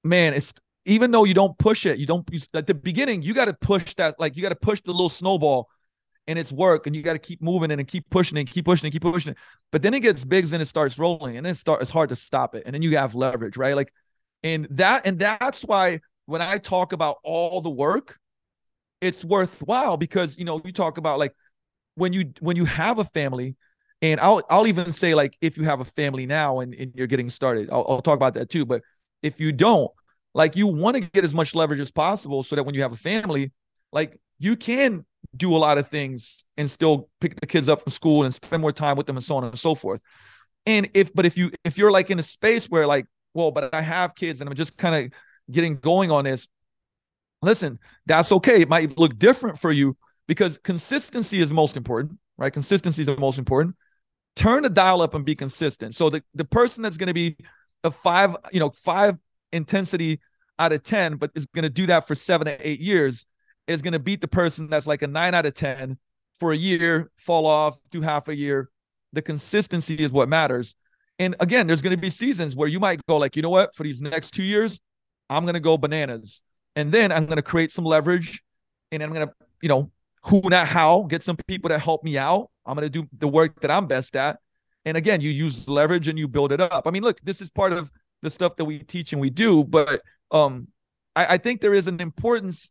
man, it's even though you don't push it, you don't you, at the beginning, you got to push that, like you got to push the little snowball and it's work and you got to keep moving it and keep pushing it, keep pushing it, keep pushing it. But then it gets big and it starts rolling and it start it's hard to stop it. And then you have leverage, right? Like, and that and that's why when I talk about all the work, it's worthwhile because you know, you talk about like when you when you have a family, and I'll I'll even say like if you have a family now and, and you're getting started, I'll, I'll talk about that too. But if you don't, like you want to get as much leverage as possible so that when you have a family, like you can do a lot of things and still pick the kids up from school and spend more time with them and so on and so forth. And if but if you if you're like in a space where like, well, but I have kids and I'm just kind of getting going on this, listen, that's okay. It might look different for you because consistency is most important, right? Consistency is the most important. Turn the dial up and be consistent. So the, the person that's going to be a five, you know, five intensity out of 10, but is going to do that for seven to eight years is going to beat the person that's like a nine out of 10 for a year, fall off, do half a year. The consistency is what matters. And again, there's going to be seasons where you might go like, you know what, for these next two years, I'm going to go bananas. And then I'm going to create some leverage and I'm going to, you know, who, not how, get some people to help me out. I'm going to do the work that I'm best at. And again, you use leverage and you build it up. I mean, look, this is part of the stuff that we teach and we do, but um, I, I think there is an importance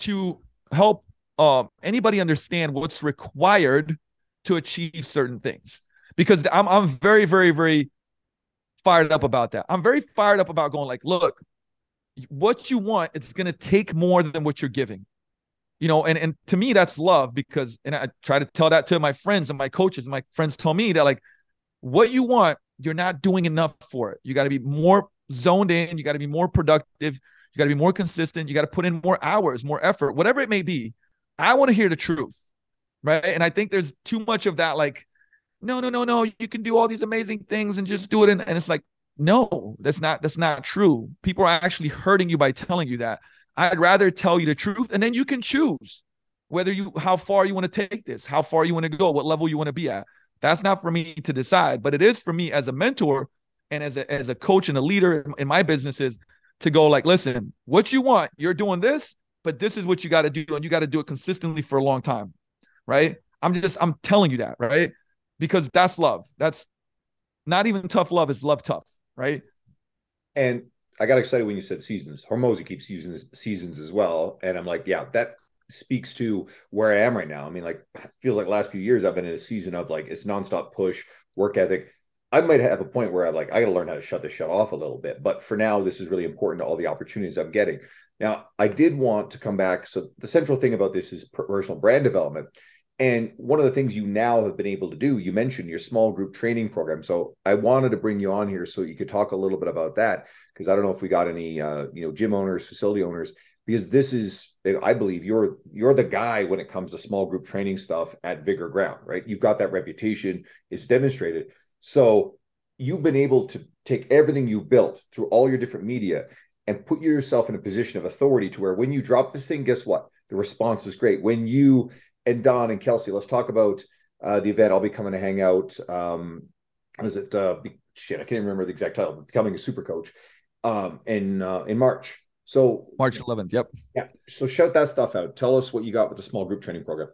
to help uh, anybody understand what's required to achieve certain things because I'm I'm very very very fired up about that. I'm very fired up about going like, look, what you want, it's going to take more than what you're giving. You know, and and to me that's love because and I try to tell that to my friends and my coaches. My friends tell me that like what you want, you're not doing enough for it. You got to be more zoned in, you got to be more productive, you got to be more consistent. You got to put in more hours, more effort, whatever it may be. I want to hear the truth. Right. And I think there's too much of that, like, no, no, no, no, you can do all these amazing things and just do it. And, and it's like, no, that's not that's not true. People are actually hurting you by telling you that. I'd rather tell you the truth and then you can choose whether you how far you want to take this, how far you want to go, what level you want to be at. That's not for me to decide, but it is for me as a mentor and as a as a coach and a leader in my businesses to go like, listen, what you want, you're doing this, but this is what you got to do, and you got to do it consistently for a long time, right? I'm just I'm telling you that, right? Because that's love. That's not even tough love, is love tough, right? And I got excited when you said seasons. Hormozi keeps using seasons as well, and I'm like, yeah, that speaks to where I am right now. I mean, like, feels like last few years I've been in a season of like it's nonstop push, work ethic. I might have a point where I'm like, I got to learn how to shut this shut off a little bit. But for now, this is really important to all the opportunities I'm getting. Now, I did want to come back. So the central thing about this is personal brand development. And one of the things you now have been able to do, you mentioned your small group training program. So I wanted to bring you on here so you could talk a little bit about that because I don't know if we got any, uh, you know, gym owners, facility owners, because this is, I believe you're you're the guy when it comes to small group training stuff at Vigor Ground, right? You've got that reputation; it's demonstrated. So you've been able to take everything you've built through all your different media and put yourself in a position of authority to where when you drop this thing, guess what? The response is great. When you and Don and Kelsey, let's talk about uh, the event. I'll be coming to hang out. Um, is it uh, shit? I can't remember the exact title. Becoming a super coach um, in uh, in March. So March 11th. Yep. Yeah. So shout that stuff out. Tell us what you got with the small group training program.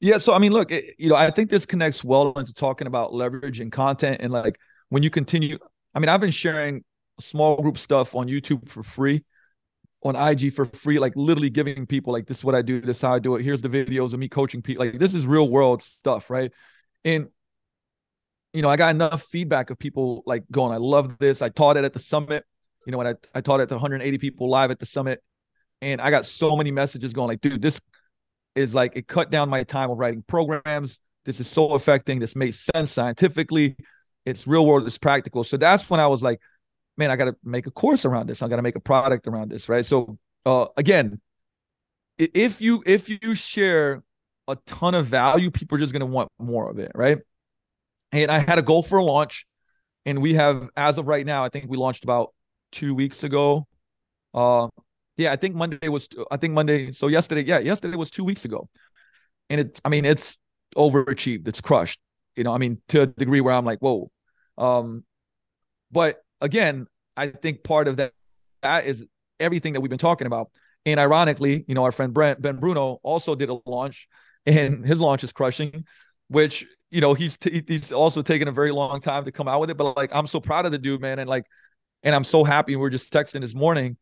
Yeah. So I mean, look, it, you know, I think this connects well into talking about leverage and content and like when you continue. I mean, I've been sharing small group stuff on YouTube for free, on IG for free, like literally giving people like this is what I do, this is how I do it. Here's the videos of me coaching people. Like this is real world stuff, right? And you know, I got enough feedback of people like going, I love this. I taught it at the summit. You know, when I, I taught it to 180 people live at the summit. And I got so many messages going like, dude, this is like it cut down my time of writing programs. This is so affecting. This makes sense scientifically. It's real world. It's practical. So that's when I was like, man, I got to make a course around this. I got to make a product around this, right? So uh, again, if you if you share a ton of value, people are just gonna want more of it, right? And I had a goal for a launch, and we have as of right now, I think we launched about two weeks ago. Uh, yeah, I think Monday was. I think Monday. So yesterday, yeah, yesterday was two weeks ago, and it. I mean, it's overachieved. It's crushed. You know, I mean, to a degree where I'm like, whoa. Um, but again, I think part of that that is everything that we've been talking about. And ironically, you know, our friend Brent Ben Bruno also did a launch, and his launch is crushing, which you know he's t- he's also taken a very long time to come out with it. But like, I'm so proud of the dude, man, and like, and I'm so happy. We are just texting this morning.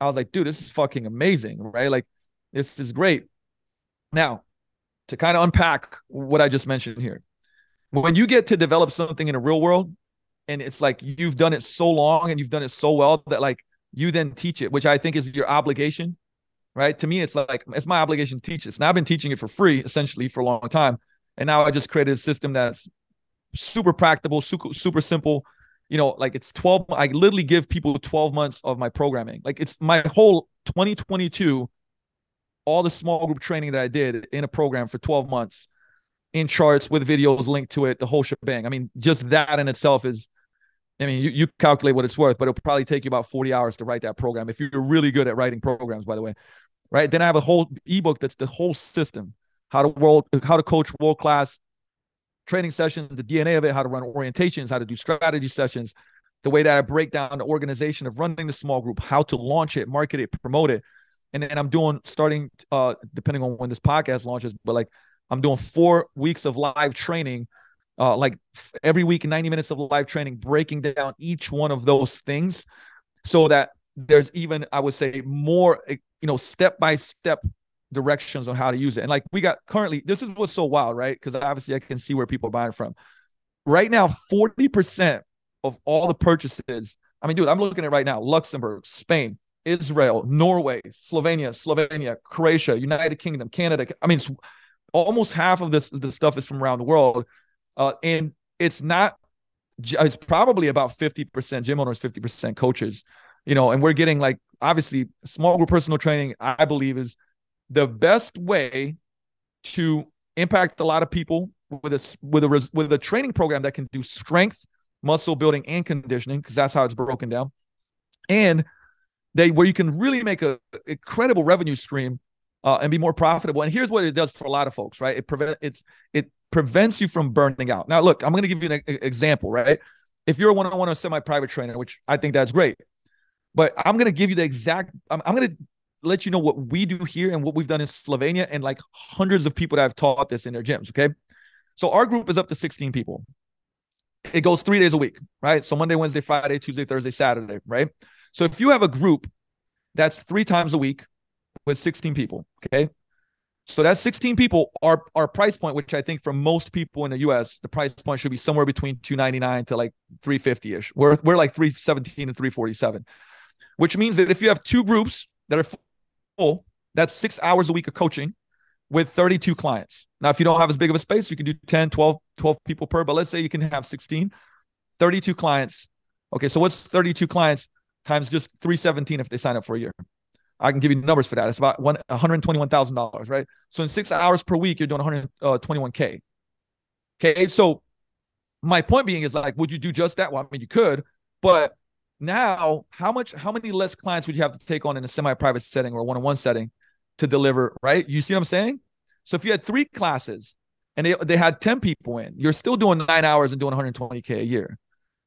I was like, dude, this is fucking amazing, right? Like, this is great. Now, to kind of unpack what I just mentioned here, when you get to develop something in a real world, and it's like you've done it so long and you've done it so well that like you then teach it, which I think is your obligation, right? To me, it's like it's my obligation to teach this. Now I've been teaching it for free essentially for a long time, and now I just created a system that's super practical, super super simple. You know, like it's 12. I literally give people 12 months of my programming. Like it's my whole 2022, all the small group training that I did in a program for 12 months in charts with videos linked to it, the whole shebang. I mean, just that in itself is I mean, you, you calculate what it's worth, but it'll probably take you about 40 hours to write that program if you're really good at writing programs, by the way. Right. Then I have a whole ebook that's the whole system, how to world how to coach world class training sessions, the DNA of it, how to run orientations, how to do strategy sessions, the way that I break down the organization of running the small group, how to launch it, market it, promote it. And then I'm doing starting uh depending on when this podcast launches, but like I'm doing four weeks of live training uh, like every week 90 minutes of live training breaking down each one of those things so that there's even i would say more eh, you know step by step directions on how to use it. And like we got currently this is what's so wild right? Because obviously i can see where people are buying from. Right now 40% of all the purchases i mean dude i'm looking at right now luxembourg spain israel norway slovenia slovenia croatia united kingdom canada i mean almost half of this the stuff is from around the world uh, and it's not, it's probably about 50% gym owners, 50% coaches, you know, and we're getting like, obviously, small group personal training, I believe, is the best way to impact a lot of people with a with a with a training program that can do strength, muscle building, and conditioning because that's how it's broken down, and they where you can really make a incredible revenue stream uh, and be more profitable. And here's what it does for a lot of folks, right? It prevent it's it prevents you from burning out. Now, look, I'm going to give you an example, right? If you're a one-on-one or semi-private trainer, which I think that's great, but I'm going to give you the exact. I'm, I'm going to let you know what we do here and what we've done in Slovenia and like hundreds of people that have taught this in their gyms. Okay, so our group is up to 16 people. It goes three days a week, right? So Monday, Wednesday, Friday, Tuesday, Thursday, Saturday, right? So if you have a group that's three times a week with 16 people, okay, so that's 16 people. Our our price point, which I think for most people in the US, the price point should be somewhere between 299 to like 350-ish. We're we're like 317 and 347. Which means that if you have two groups that are full, that's six hours a week of coaching with 32 clients. Now, if you don't have as big of a space, you can do 10, 12, 12 people per, but let's say you can have 16, 32 clients. Okay, so what's 32 clients times just 317 if they sign up for a year? I can give you numbers for that. It's about one hundred twenty-one thousand dollars, right? So in six hours per week, you're doing one hundred uh, twenty-one k. Okay, so my point being is like, would you do just that? Well, I mean, you could, but now how much, how many less clients would you have to take on in a semi-private setting or one-on-one setting to deliver? Right? You see what I'm saying? So if you had three classes and they they had ten people in, you're still doing nine hours and doing 120k a year.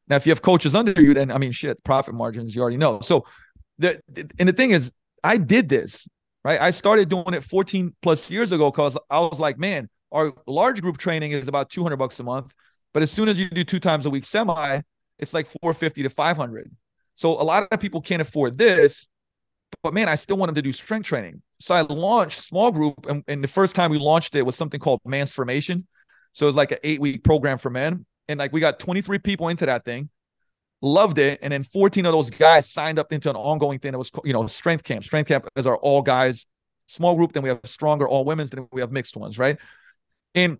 Now, if you have coaches under you, then I mean, shit, profit margins you already know. So the and the thing is, I did this, right? I started doing it 14 plus years ago because I was like, man, our large group training is about 200 bucks a month. But as soon as you do two times a week semi, it's like 450 to 500. So a lot of people can't afford this. But man, I still want them to do strength training. So I launched small group. And, and the first time we launched it was something called Mansformation. So it was like an eight week program for men. And like we got 23 people into that thing loved it. And then 14 of those guys signed up into an ongoing thing that was, you know, strength camp. Strength camp is our all guys small group. Then we have stronger all women's. Then we have mixed ones, right? And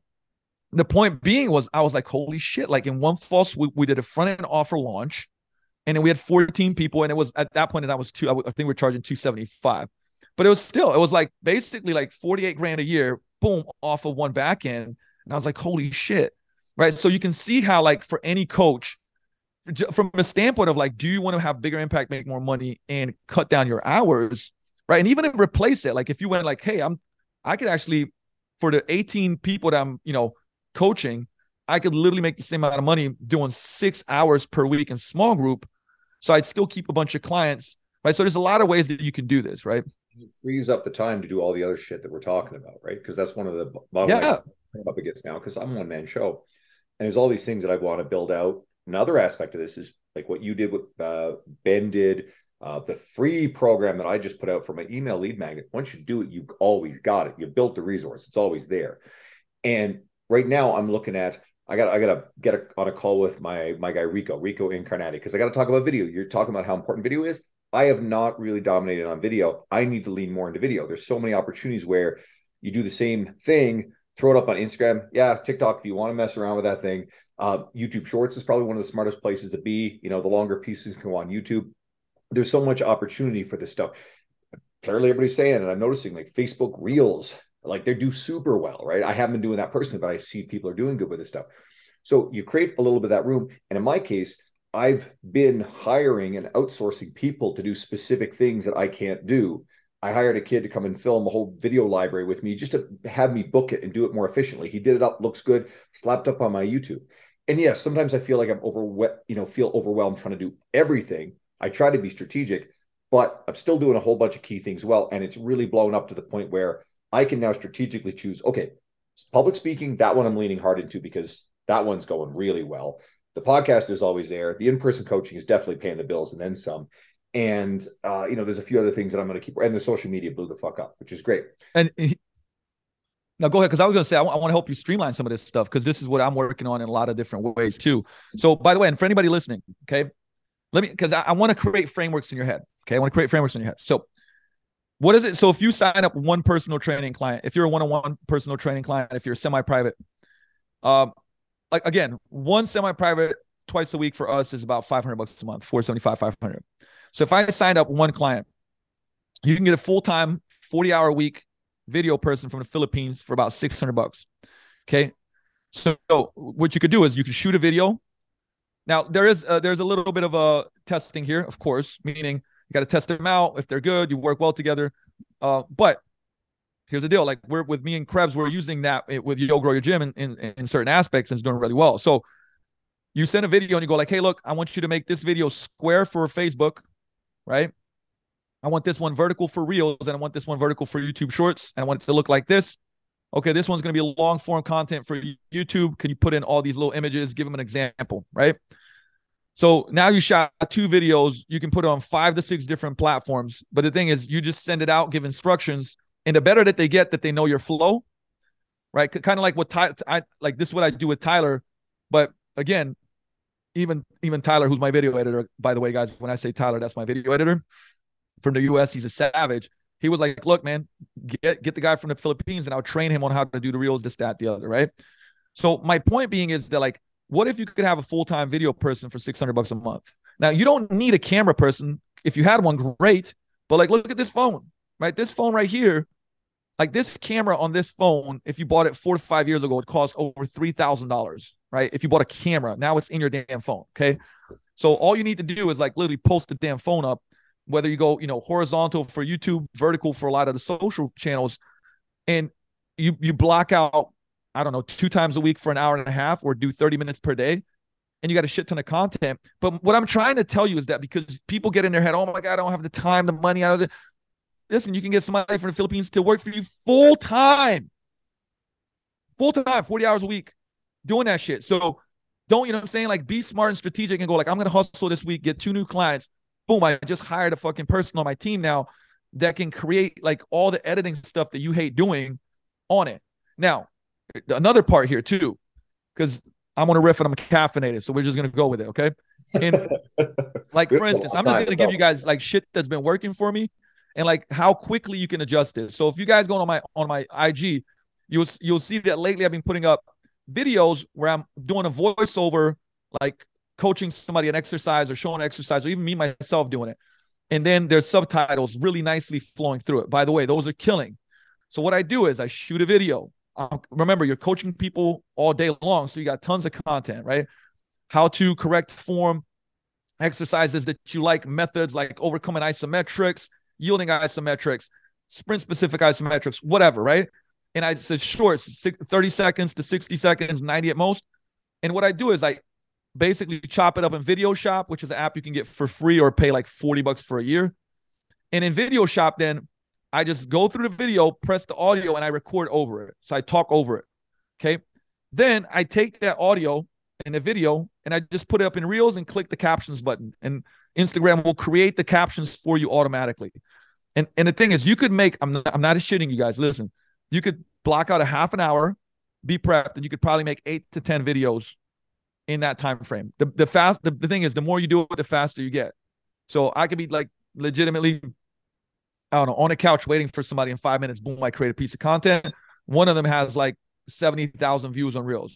the point being was, I was like, holy shit! Like in one fall swoop, we did a front end offer launch, and then we had 14 people, and it was at that point, and that was two. I think we are charging 275. But it was still, it was like basically like 48 grand a year, boom, off of one back end. And I was like, holy shit. Right. So you can see how, like, for any coach, from a standpoint of like, do you want to have bigger impact, make more money, and cut down your hours? Right. And even replace it, like if you went like, hey, I'm I could actually, for the 18 people that I'm, you know, coaching, I could literally make the same amount of money doing six hours per week in small group. So I'd still keep a bunch of clients, right? So there's a lot of ways that you can do this, right? It frees up the time to do all the other shit that we're talking about, right? Because that's one of the bottom yeah. up against now. Because I'm one man show, and there's all these things that I want to build out. Another aspect of this is like what you did, what uh, Ben did, uh, the free program that I just put out for my email lead magnet, once you do it, you've always got it. You built the resource, it's always there. And right now, I'm looking at I got I got to get a, on a call with my my guy Rico Rico Incarnati because I got to talk about video. You're talking about how important video is. I have not really dominated on video. I need to lean more into video. There's so many opportunities where you do the same thing, throw it up on Instagram, yeah, TikTok if you want to mess around with that thing. Uh, YouTube Shorts is probably one of the smartest places to be. You know, the longer pieces go on YouTube there's so much opportunity for this stuff. Apparently, everybody's saying, and I'm noticing like Facebook Reels, like they do super well, right? I haven't been doing that personally, but I see people are doing good with this stuff. So you create a little bit of that room. And in my case, I've been hiring and outsourcing people to do specific things that I can't do. I hired a kid to come and film a whole video library with me just to have me book it and do it more efficiently. He did it up, looks good, slapped up on my YouTube. And yes, sometimes I feel like I'm over, you know, feel overwhelmed trying to do everything. I try to be strategic, but I'm still doing a whole bunch of key things well. And it's really blown up to the point where I can now strategically choose, okay, public speaking, that one I'm leaning hard into because that one's going really well. The podcast is always there. The in-person coaching is definitely paying the bills and then some. And uh, you know, there's a few other things that I'm going to keep. And the social media blew the fuck up, which is great. And now go ahead, because I was going to say I, w- I want to help you streamline some of this stuff because this is what I'm working on in a lot of different ways too. So, by the way, and for anybody listening, okay, let me because I, I want to create frameworks in your head. Okay, I want to create frameworks in your head. So, what is it? So, if you sign up one personal training client, if you're a one-on-one personal training client, if you're semi-private, um, like again, one semi-private twice a week for us is about 500 bucks a month, 475, 500. So, if I signed up one client, you can get a full-time 40-hour week video person from the Philippines for about 600 bucks. Okay. So, what you could do is you could shoot a video now there is uh, there's a little bit of a testing here, of course, meaning you got to test them out. If they're good, you work well together. Uh, but here's the deal: like we're with me and Krebs, we're using that with Yo Grow Your Gym in, in, in certain aspects and it's doing really well. So you send a video and you go like, "Hey, look, I want you to make this video square for Facebook, right? I want this one vertical for Reels, and I want this one vertical for YouTube Shorts, and I want it to look like this." Okay, this one's going to be long form content for YouTube. Can you put in all these little images? Give them an example, right? So now you shot two videos. You can put on five to six different platforms. But the thing is, you just send it out, give instructions, and the better that they get, that they know your flow, right? Kind of like what Ty, I like. This is what I do with Tyler. But again, even even Tyler, who's my video editor, by the way, guys. When I say Tyler, that's my video editor from the U.S. He's a savage. He was like, "Look, man, get get the guy from the Philippines, and I'll train him on how to do the reels, this, that, the other." Right. So my point being is that like what if you could have a full-time video person for 600 bucks a month? Now, you don't need a camera person. If you had one, great. But like, look at this phone, right? This phone right here, like this camera on this phone, if you bought it four to five years ago, it cost over $3,000, right? If you bought a camera, now it's in your damn phone. Okay. So all you need to do is like literally post the damn phone up, whether you go, you know, horizontal for YouTube, vertical for a lot of the social channels, and you you block out I don't know, two times a week for an hour and a half or do 30 minutes per day and you got a shit ton of content. But what I'm trying to tell you is that because people get in their head, oh my God, I don't have the time, the money. I listen, you can get somebody from the Philippines to work for you full time, full time, 40 hours a week doing that shit. So don't, you know what I'm saying? Like be smart and strategic and go like, I'm to hustle this week, get two new clients. Boom. I just hired a fucking person on my team now that can create like all the editing stuff that you hate doing on it. Now, another part here too, because I'm on a riff and I'm caffeinated, so we're just gonna go with it, okay? And like for instance, I'm just gonna give you guys like shit that's been working for me, and like how quickly you can adjust it. So if you guys go on my on my IG, you'll you'll see that lately I've been putting up videos where I'm doing a voiceover, like coaching somebody an exercise or showing an exercise, or even me myself doing it. and then there's subtitles really nicely flowing through it. By the way, those are killing. So what I do is I shoot a video. Um, remember, you're coaching people all day long, so you got tons of content, right? How to correct form, exercises that you like, methods like overcoming isometrics, yielding isometrics, sprint specific isometrics, whatever, right? And I said short, 30 seconds to 60 seconds, 90 at most. And what I do is I basically chop it up in Video Shop, which is an app you can get for free or pay like 40 bucks for a year. And in Video Shop, then I just go through the video, press the audio, and I record over it. So I talk over it. Okay. Then I take that audio and the video and I just put it up in Reels and click the captions button. And Instagram will create the captions for you automatically. And and the thing is, you could make, I'm not, I'm not shitting you guys. Listen, you could block out a half an hour, be prepped, and you could probably make eight to 10 videos in that time frame. The the fast the, the thing is the more you do it, the faster you get. So I could be like legitimately, I don't know, on a couch waiting for somebody in five minutes, boom, I create a piece of content. One of them has like 70,000 views on Reels,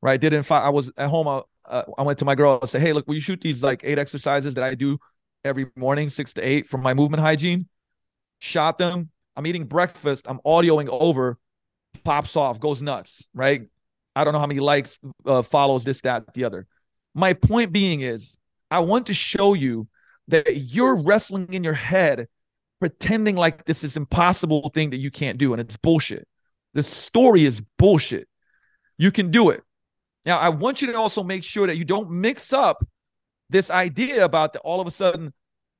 right? Did in five, I was at home, I, uh, I went to my girl and said, Hey, look, will you shoot these like eight exercises that I do every morning, six to eight from my movement hygiene? Shot them. I'm eating breakfast. I'm audioing over, pops off, goes nuts, right? I don't know how many likes, uh, follows, this, that, the other. My point being is, I want to show you that you're wrestling in your head, pretending like this is impossible thing that you can't do, and it's bullshit. The story is bullshit. You can do it. Now, I want you to also make sure that you don't mix up this idea about that all of a sudden,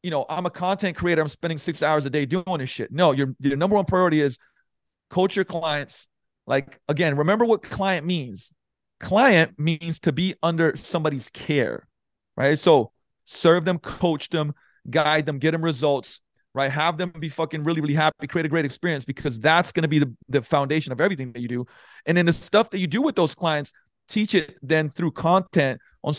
you know, I'm a content creator, I'm spending six hours a day doing this shit. No, your, your number one priority is coach your clients, like, again, remember what client means. Client means to be under somebody's care, right? So serve them, coach them, guide them, get them results, right? Have them be fucking really, really happy, create a great experience because that's going to be the, the foundation of everything that you do. And then the stuff that you do with those clients, teach it then through content on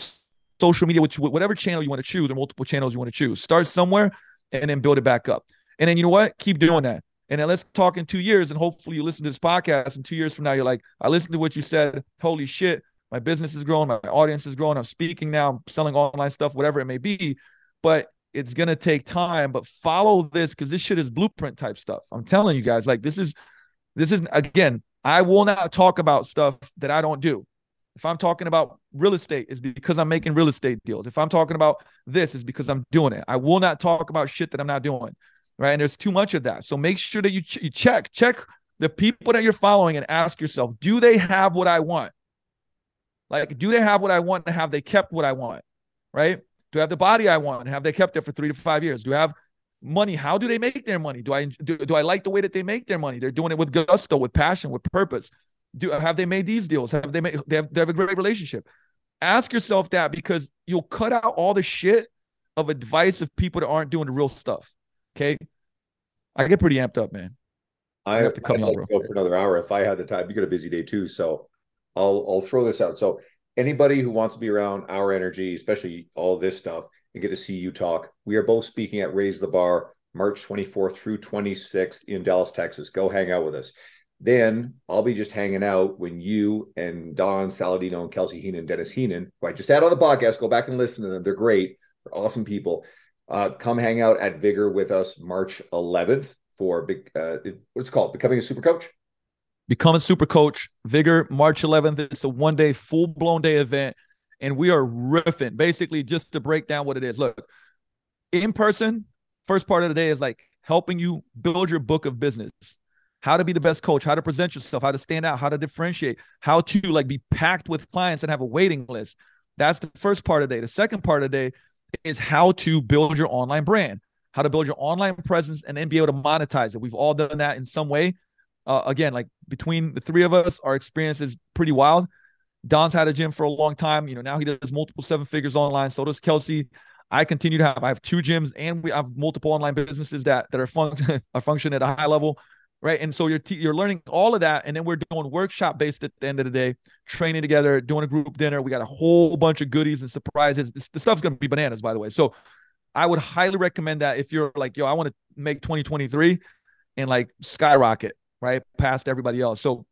social media, which whatever channel you want to choose or multiple channels you want to choose. Start somewhere and then build it back up. And then you know what? Keep doing that. And then let's talk in two years, and hopefully you listen to this podcast. And two years from now, you're like, I listened to what you said. Holy shit, my business is growing, my audience is growing. I'm speaking now, I'm selling online stuff, whatever it may be. But it's gonna take time. But follow this because this shit is blueprint type stuff. I'm telling you guys, like this is this is again, I will not talk about stuff that I don't do. If I'm talking about real estate, it's because I'm making real estate deals. If I'm talking about this, it's because I'm doing it. I will not talk about shit that I'm not doing right? And there's too much of that. So make sure that you, ch- you check, check the people that you're following and ask yourself, do they have what I want? Like, do they have what I want and have they kept what I want? Right? Do I have the body I want? Have they kept it for three to five years? Do I have money? How do they make their money? Do I do, do I like the way that they make their money? They're doing it with gusto, with passion, with purpose. Do have they made these deals? Have they made they have, they have a great relationship? Ask yourself that because you'll cut out all the shit of advice of people that aren't doing the real stuff. Okay. I get pretty amped up, man. I have to come on, go for another hour if I had the time. You got a busy day too, so I'll I'll throw this out. So anybody who wants to be around our energy, especially all this stuff, and get to see you talk, we are both speaking at Raise the Bar March 24th through 26th in Dallas, Texas. Go hang out with us. Then I'll be just hanging out when you and Don Saladino and Kelsey Heenan, and Dennis Heenan, who I just had on the podcast, go back and listen to them. They're great. They're awesome people. Uh, come hang out at Vigor with us March 11th for big. Uh, what's called? Becoming a super coach. Become a super coach. Vigor March 11th. It's a one day, full blown day event, and we are riffing. Basically, just to break down what it is. Look, in person, first part of the day is like helping you build your book of business how to be the best coach, how to present yourself, how to stand out, how to differentiate, how to like be packed with clients and have a waiting list. That's the first part of the day. The second part of the day is how to build your online brand, how to build your online presence, and then be able to monetize it. We've all done that in some way. Uh, again, like between the three of us, our experience is pretty wild. Don's had a gym for a long time. You know, now he does multiple seven figures online. So does Kelsey. I continue to have. I have two gyms, and we have multiple online businesses that that are fun are function at a high level right? And so you're t- you're learning all of that, and then we're doing workshop based at the end of the day, training together, doing a group dinner. We got a whole bunch of goodies and surprises. The stuff's gonna be bananas, by the way. So I would highly recommend that if you're like, yo, I want to make 2023 and like skyrocket right past everybody else. So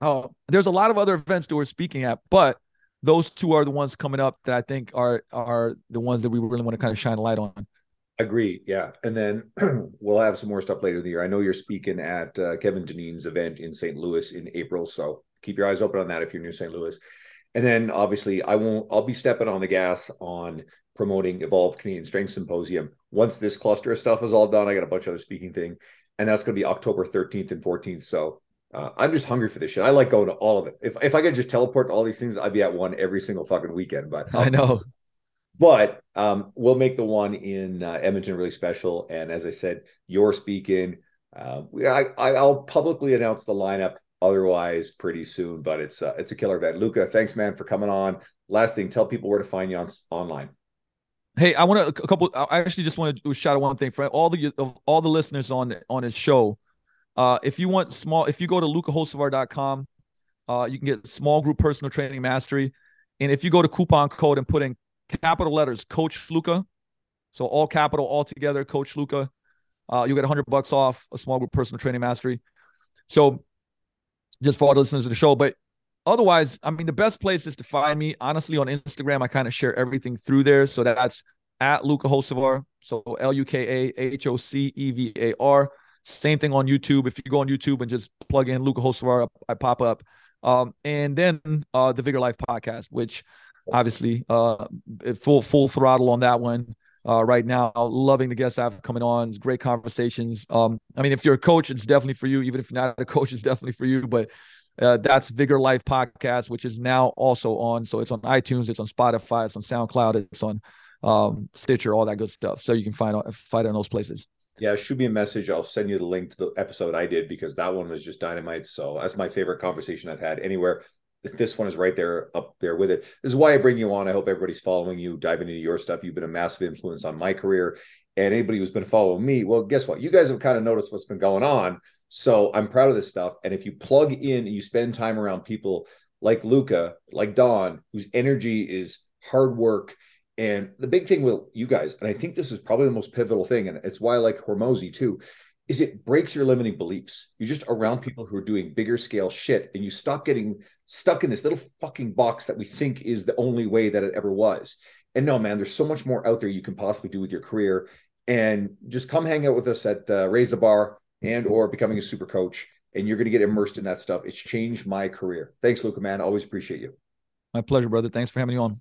uh, there's a lot of other events that we're speaking at, but those two are the ones coming up that I think are are the ones that we really want to kind of shine a light on. Agreed. Yeah. And then we'll have some more stuff later in the year. I know you're speaking at uh, Kevin Dineen's event in St. Louis in April. So keep your eyes open on that if you're near St. Louis. And then obviously I won't, I'll be stepping on the gas on promoting Evolve Canadian Strength Symposium. Once this cluster of stuff is all done, I got a bunch of other speaking thing. And that's going to be October 13th and 14th. So uh, I'm just hungry for this shit. I like going to all of it. If, if I could just teleport to all these things, I'd be at one every single fucking weekend. But i know but um, we'll make the one in uh, Edmonton really special. And as I said, you're speaking. Uh, I, I'll publicly announce the lineup otherwise pretty soon, but it's uh, it's a killer event. Luka, thanks, man, for coming on. Last thing, tell people where to find you on online. Hey, I want to a couple. I actually just want to shout out one thing for all the all the listeners on on his show. Uh, if you want small, if you go to lukahocevar.com, uh, you can get small group personal training mastery. And if you go to coupon code and put in capital letters, Coach Luka. So all capital, all together, Coach Luka. Uh, you get 100 bucks off a small group personal training mastery. So just for all the listeners of the show. But otherwise, I mean, the best place is to find me. Honestly, on Instagram, I kind of share everything through there. So that's at Luka Hocevar. So L U K A H O C E V A R. Same thing on YouTube. If you go on YouTube and just plug in Luka Hocevar, I pop up. Um, and then uh, the Vigor Life podcast, which obviously uh, full full throttle on that one uh, right now. Loving the guests I've coming on. It's great conversations. Um, I mean, if you're a coach, it's definitely for you. Even if you're not a coach, it's definitely for you. But uh, that's Vigor Life podcast, which is now also on. So it's on iTunes, it's on Spotify, it's on SoundCloud, it's on um, Stitcher, all that good stuff. So you can find find it in those places. Yeah, shoot me a message. I'll send you the link to the episode I did because that one was just dynamite. So that's my favorite conversation I've had anywhere this one is right there up there with it. This is why I bring you on. I hope everybody's following you, diving into your stuff. You've been a massive influence on my career. And anybody who's been following me, well, guess what? You guys have kind of noticed what's been going on. So I'm proud of this stuff. And if you plug in and you spend time around people like Luka, like Don, whose energy is hard work. And the big thing with you guys, and I think this is probably the most pivotal thing, and it's why I like Hormozi too, is it breaks your limiting beliefs. You're just around people who are doing bigger scale shit and you stop getting stuck in this little fucking box that we think is the only way that it ever was. And no, man, there's so much more out there you can possibly do with your career. And just come hang out with us at uh, Raise the Bar and or becoming a super coach. And you're going to get immersed in that stuff. It's changed my career. Thanks, Luka, man. Always appreciate you. My pleasure, brother. Thanks for having me on.